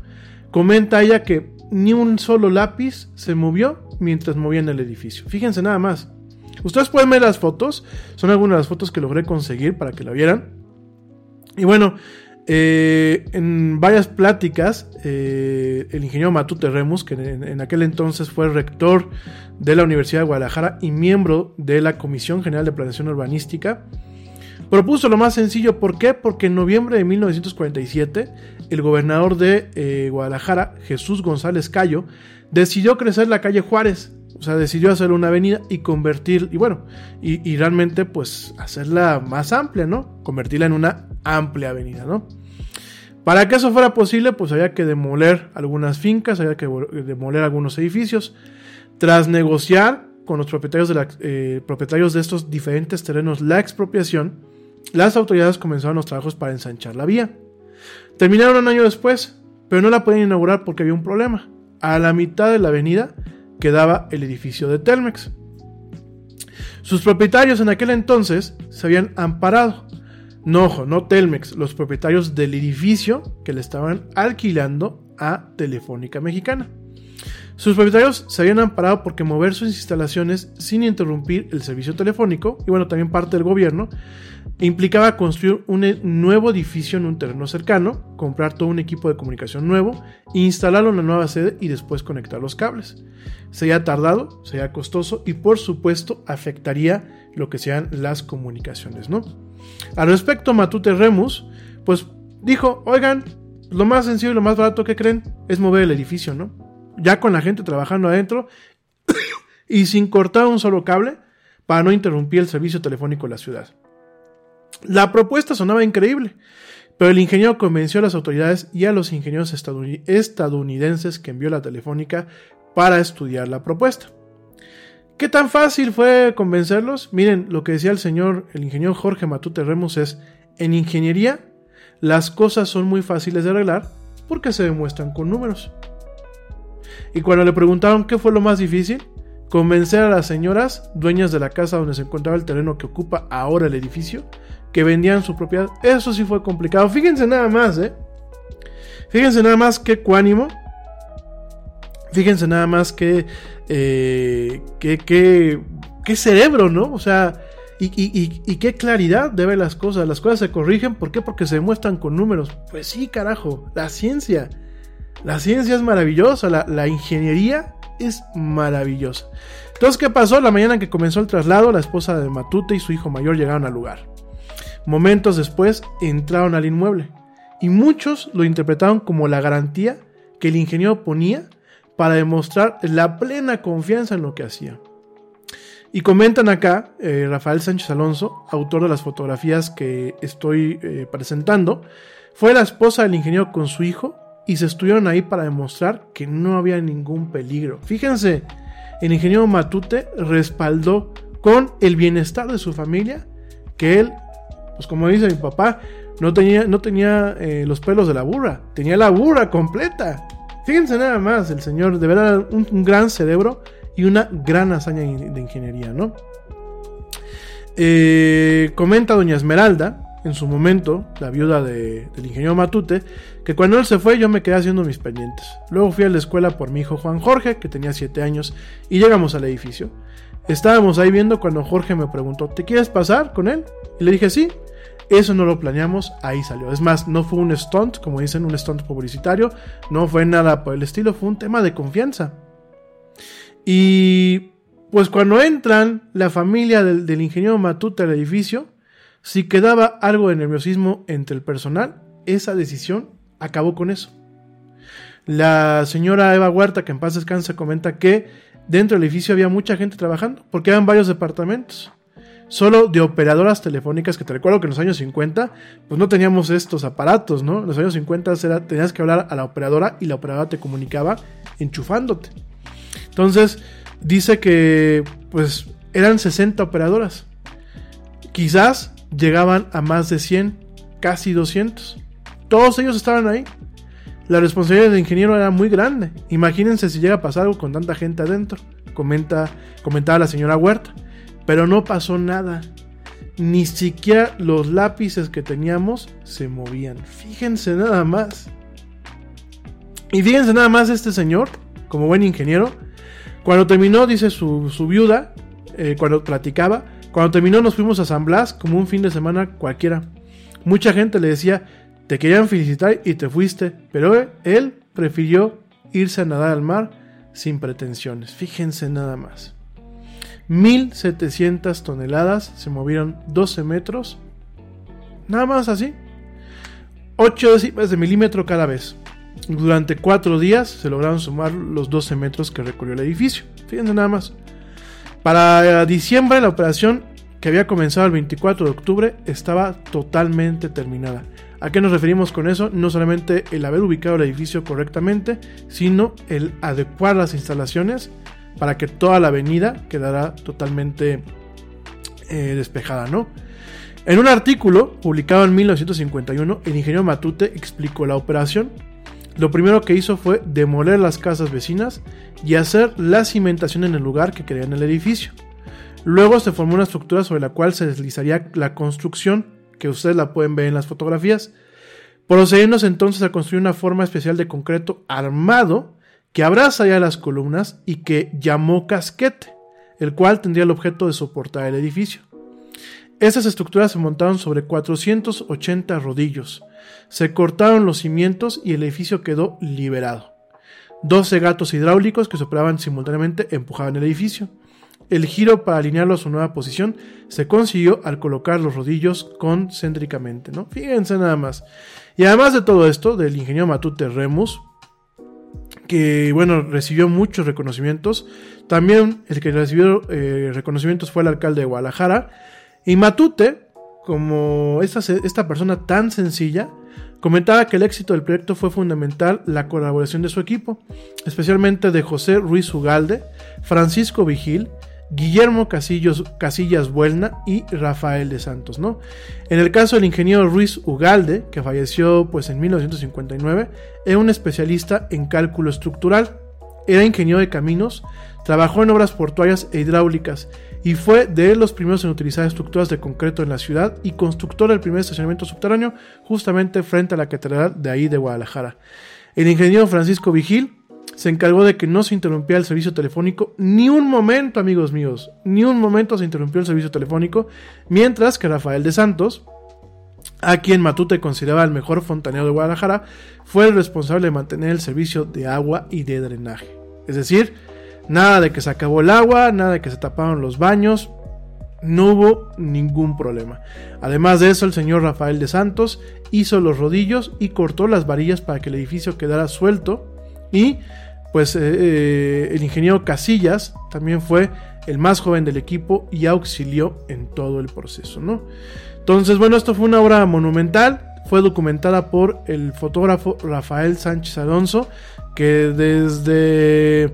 Comenta ella que ni un solo lápiz se movió mientras movían el edificio. Fíjense nada más. Ustedes pueden ver las fotos, son algunas de las fotos que logré conseguir para que la vieran. Y bueno, eh, en varias pláticas, eh, el ingeniero Matute Remus, que en, aquel entonces fue rector de la Universidad de Guadalajara y miembro de la Comisión General de Planeación Urbanística, propuso lo más sencillo. ¿Por qué? Porque en noviembre de 1947, el gobernador de eh, Guadalajara, Jesús González Cayo, decidió crecer la calle Juárez. O sea, decidió hacer una avenida y convertir, y bueno, y, realmente pues hacerla más amplia, ¿no? Convertirla en una amplia avenida, ¿no? Para que eso fuera posible, pues había que demoler algunas fincas, había que demoler algunos edificios. Tras negociar con los propietarios de, eh, propietarios de estos diferentes terrenos la expropiación, las autoridades comenzaron los trabajos para ensanchar la vía. Terminaron un año después, pero no la podían inaugurar porque había un problema. A la mitad de la avenida quedaba el edificio de Telmex. Sus propietarios en aquel entonces se habían amparado no, ojo, no Telmex, los propietarios del edificio que le estaban alquilando a Telefónica Mexicana. Sus propietarios se habían amparado porque mover sus instalaciones sin interrumpir el servicio telefónico, y bueno, también parte del gobierno, implicaba construir un nuevo edificio en un terreno cercano, comprar todo un equipo de comunicación nuevo, instalarlo en la nueva sede y después conectar los cables. Sería tardado, sería costoso y por supuesto afectaría lo que sean las comunicaciones, ¿no? Al respecto, Matute Remus, pues dijo, oigan, lo más sencillo y lo más barato que creen es mover el edificio, ¿no? Ya con la gente trabajando adentro y sin cortar un solo cable para no interrumpir el servicio telefónico de la ciudad. La propuesta sonaba increíble, pero el ingeniero convenció a las autoridades y a los ingenieros estadounidenses que envió la telefónica para estudiar la propuesta. ¿Qué tan fácil fue convencerlos? Miren, lo que decía el señor, el ingeniero Jorge Matute Remus es, en ingeniería las cosas son muy fáciles de arreglar porque se demuestran con números. Y cuando le preguntaron qué fue lo más difícil, convencer a las señoras, dueñas de la casa donde se encontraba el terreno que ocupa ahora el edificio, que vendían su propiedad. Eso sí fue complicado. Fíjense nada más, ¿eh? Fíjense nada más qué cuánimo. Fíjense nada más que, eh, qué cerebro, ¿no? O sea, y, y, qué claridad de ver las cosas. Las cosas se corrigen. ¿Por qué? Porque se demuestran con números. Pues sí, carajo. La ciencia. La ciencia es maravillosa. La, ingeniería es maravillosa. Entonces, ¿qué pasó? La mañana que comenzó el traslado, la esposa de Matute y su hijo mayor llegaron al lugar. Momentos después entraron al inmueble. Y muchos lo interpretaron como la garantía que el ingeniero ponía para demostrar la plena confianza en lo que hacía. Y comentan acá, eh, Rafael Sánchez Alonso, autor de las fotografías que estoy eh, presentando, fue la esposa del ingeniero con su hijo y se estuvieron ahí para demostrar que no había ningún peligro. Fíjense, el ingeniero Matute respaldó con el bienestar de su familia que él, pues como dice mi papá, no tenía, no tenía eh, los pelos de la burra, tenía la burra completa. Fíjense nada más, el señor, de verdad, un gran cerebro y una gran hazaña de ingeniería, ¿no? Eh, comenta doña Esmeralda, en su momento, la viuda del ingeniero Matute, que cuando él se fue yo me quedé haciendo mis pendientes. Luego fui a la escuela por mi hijo Juan Jorge, que tenía 7 años, y llegamos al edificio. Estábamos ahí viendo cuando Jorge me preguntó, ¿te quieres pasar con él? Y le dije, sí. Eso no lo planeamos, ahí salió. Es más, no fue un stunt, como dicen, un stunt publicitario, no fue nada por el estilo, fue un tema de confianza. Y pues cuando entran la familia del, ingeniero Matute al edificio, si quedaba algo de nerviosismo entre el personal, esa decisión acabó con eso. La señora Eva Huerta, que en paz descansa, comenta que dentro del edificio había mucha gente trabajando, porque eran varios departamentos. Solo de operadoras telefónicas, que te recuerdo que en los años 50, pues no teníamos estos aparatos, ¿no? En los años 50 era, tenías que hablar a la operadora y la operadora te comunicaba enchufándote. Entonces, dice que pues eran 60 operadoras. Quizás llegaban a más de 100, casi 200. Todos ellos estaban ahí. La responsabilidad del ingeniero era muy grande. Imagínense si llega a pasar algo con tanta gente adentro. Comenta, comentaba la señora Huerta. Pero no pasó nada. Ni siquiera los lápices que teníamos se movían. Fíjense nada más. Y fíjense nada más este señor, como buen ingeniero, cuando terminó, dice su, viuda, eh, cuando platicaba, cuando terminó nos fuimos a San Blas como un fin de semana cualquiera. Mucha gente le decía, te querían felicitar y te fuiste, pero él prefirió irse a nadar al mar sin pretensiones. Fíjense nada más. 1700 toneladas, se movieron 12 metros, nada más así. 8 décimas de milímetro cada vez. Durante cuatro días se lograron sumar los 12 metros que recorrió el edificio. Fíjense nada más. Para diciembre la operación que había comenzado el 24 de octubre estaba totalmente terminada. ¿A qué nos referimos con eso? No solamente el haber ubicado el edificio correctamente, sino el adecuar las instalaciones para que toda la avenida quedara totalmente eh, despejada, ¿no? En un artículo publicado en 1951, el ingeniero Matute explicó la operación lo primero que hizo fue demoler las casas vecinas y hacer la cimentación en el lugar que quería en el edificio. Luego se formó una estructura sobre la cual se deslizaría la construcción, que ustedes la pueden ver en las fotografías, procediéndose entonces a construir una forma especial de concreto armado que abraza ya las columnas y que llamó casquete, el cual tendría el objeto de soportar el edificio. Estas estructuras se montaron sobre 480 rodillos, se cortaron los cimientos y el edificio quedó liberado. 12 gatos hidráulicos que se operaban simultáneamente empujaban el edificio. El giro para alinearlo a su nueva posición se consiguió al colocar los rodillos concéntricamente, ¿no? Fíjense nada más. Y además de todo esto, del ingeniero Matute Remus, que bueno, recibió muchos reconocimientos. También el que recibió eh, reconocimientos fue el alcalde de Guadalajara. Y Matute, como esta, esta persona tan sencilla, comentaba que el éxito del proyecto fue fundamental la colaboración de su equipo, especialmente de José Ruiz Ugalde, Francisco Vigil, Guillermo Casillas Buelna y Rafael de Santos, ¿no? En el caso del ingeniero Ruiz Ugalde, que falleció pues en 1959, era un especialista en cálculo estructural, era ingeniero de caminos, trabajó en obras portuarias e hidráulicas y fue de los primeros en utilizar estructuras de concreto en la ciudad y constructor del primer estacionamiento subterráneo justamente frente a la catedral de ahí de Guadalajara. El ingeniero Francisco Vigil se encargó de que no se interrumpiera el servicio telefónico ni un momento, amigos míos, ni un momento se interrumpió el servicio telefónico, mientras que Rafael de Santos, a quien Matute consideraba el mejor fontanero de Guadalajara, fue el responsable de mantener el servicio de agua y de drenaje. Es decir, nada de que se acabó el agua, nada de que se taparon los baños, no hubo ningún problema. Además de eso, el señor Rafael de Santos hizo los rodillos y cortó las varillas para que el edificio quedara suelto y pues eh, eh, el ingeniero Casillas también fue el más joven del equipo y auxilió en todo el proceso, ¿no? Entonces, bueno, esto fue una obra monumental, fue documentada por el fotógrafo Rafael Sánchez Alonso, que desde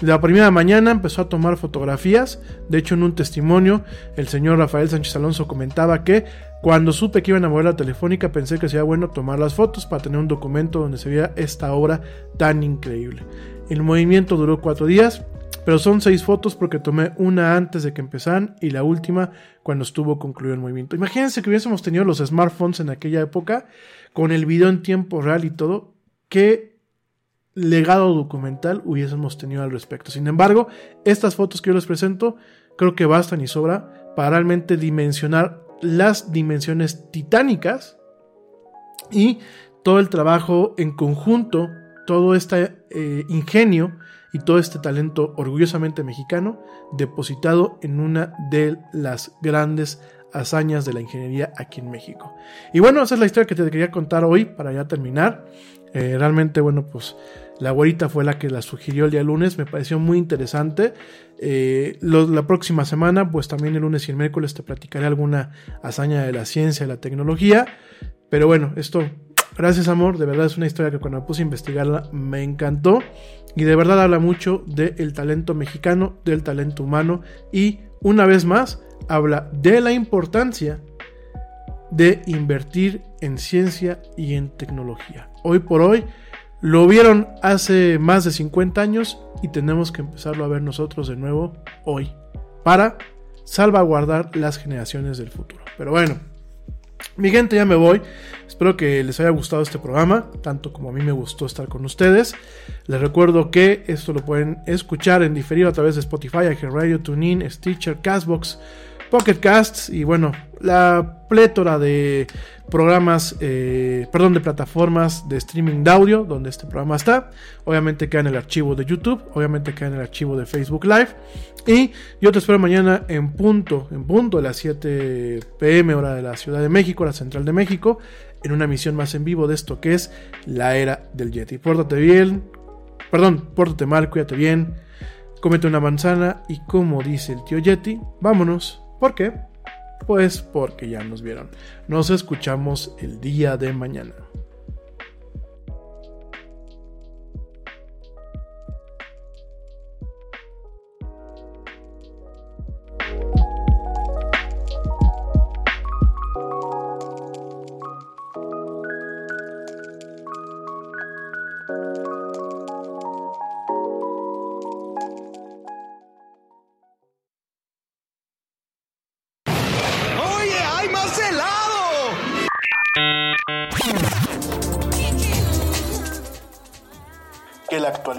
la primera mañana empezó a tomar fotografías. De hecho, en un testimonio, el señor Rafael Sánchez Alonso comentaba que cuando supe que iban a mover la telefónica, pensé que sería bueno tomar las fotos para tener un documento donde se viera esta obra tan increíble. El movimiento duró cuatro días, pero son seis fotos porque tomé una antes de que empezaran y la última cuando estuvo concluido el movimiento. Imagínense que hubiésemos tenido los smartphones en aquella época con el video en tiempo real y todo. Qué legado documental hubiésemos tenido al respecto. Sin embargo, estas fotos que yo les presento creo que bastan y sobra para realmente dimensionar las dimensiones titánicas y todo el trabajo en conjunto todo este eh, ingenio y todo este talento orgullosamente mexicano depositado en una de las grandes hazañas de la ingeniería aquí en México. Y bueno, esa es la historia que te quería contar hoy para ya terminar. Eh, realmente, bueno, pues la güerita fue la que la sugirió el día lunes, me pareció muy interesante. Eh, la próxima semana, pues también el lunes y el miércoles te platicaré alguna hazaña de la ciencia y la tecnología. Pero bueno, esto Gracias amor, de verdad es una historia que cuando me puse a investigarla me encantó y de verdad habla mucho del talento mexicano, del talento humano y una vez más habla de la importancia de invertir en ciencia y en tecnología. Hoy por hoy lo vieron hace más de 50 años y tenemos que empezarlo a ver nosotros de nuevo hoy para salvaguardar las generaciones del futuro. Pero bueno, mi gente, ya me voy. Espero que les haya gustado este programa, tanto como a mí me gustó estar con ustedes. Les recuerdo que esto lo pueden escuchar en diferido a través de Spotify, Radio, TuneIn, Stitcher, Castbox, Pocket Casts y bueno, la plétora de programas, eh, perdón, de plataformas de streaming de audio donde este programa está. Obviamente queda en el archivo de YouTube, obviamente queda en el archivo de Facebook Live. Y yo te espero mañana en punto, en punto de las 7 pm hora de la Ciudad de México, la Central de México, en una emisión más en vivo de esto que es la era del Yeti. Pórtate bien, perdón, pórtate mal, cuídate bien, cómete una manzana y como dice el tío Yeti, vámonos. ¿Por qué? Pues porque ya nos vieron. Nos escuchamos el día de mañana.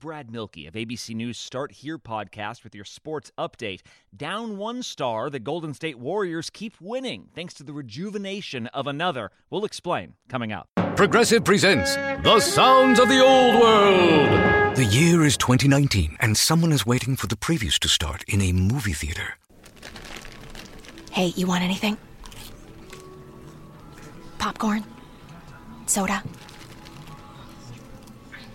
Brad Milkey of ABC News Start Here podcast with your sports update. Down one star, the Golden State Warriors keep winning thanks to the rejuvenation of another. We'll explain coming up. Progressive presents The Sounds of the Old World. The year is 2019, and someone is waiting for the previews to start in a movie theater. Hey, you want anything? Popcorn? Soda?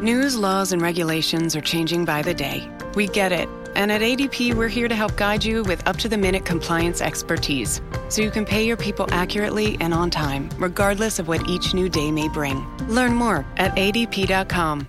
News, laws, and regulations are changing by the day. We get it. And at ADP, we're here to help guide you with up to the minute compliance expertise so you can pay your people accurately and on time, regardless of what each new day may bring. Learn more at adp.com.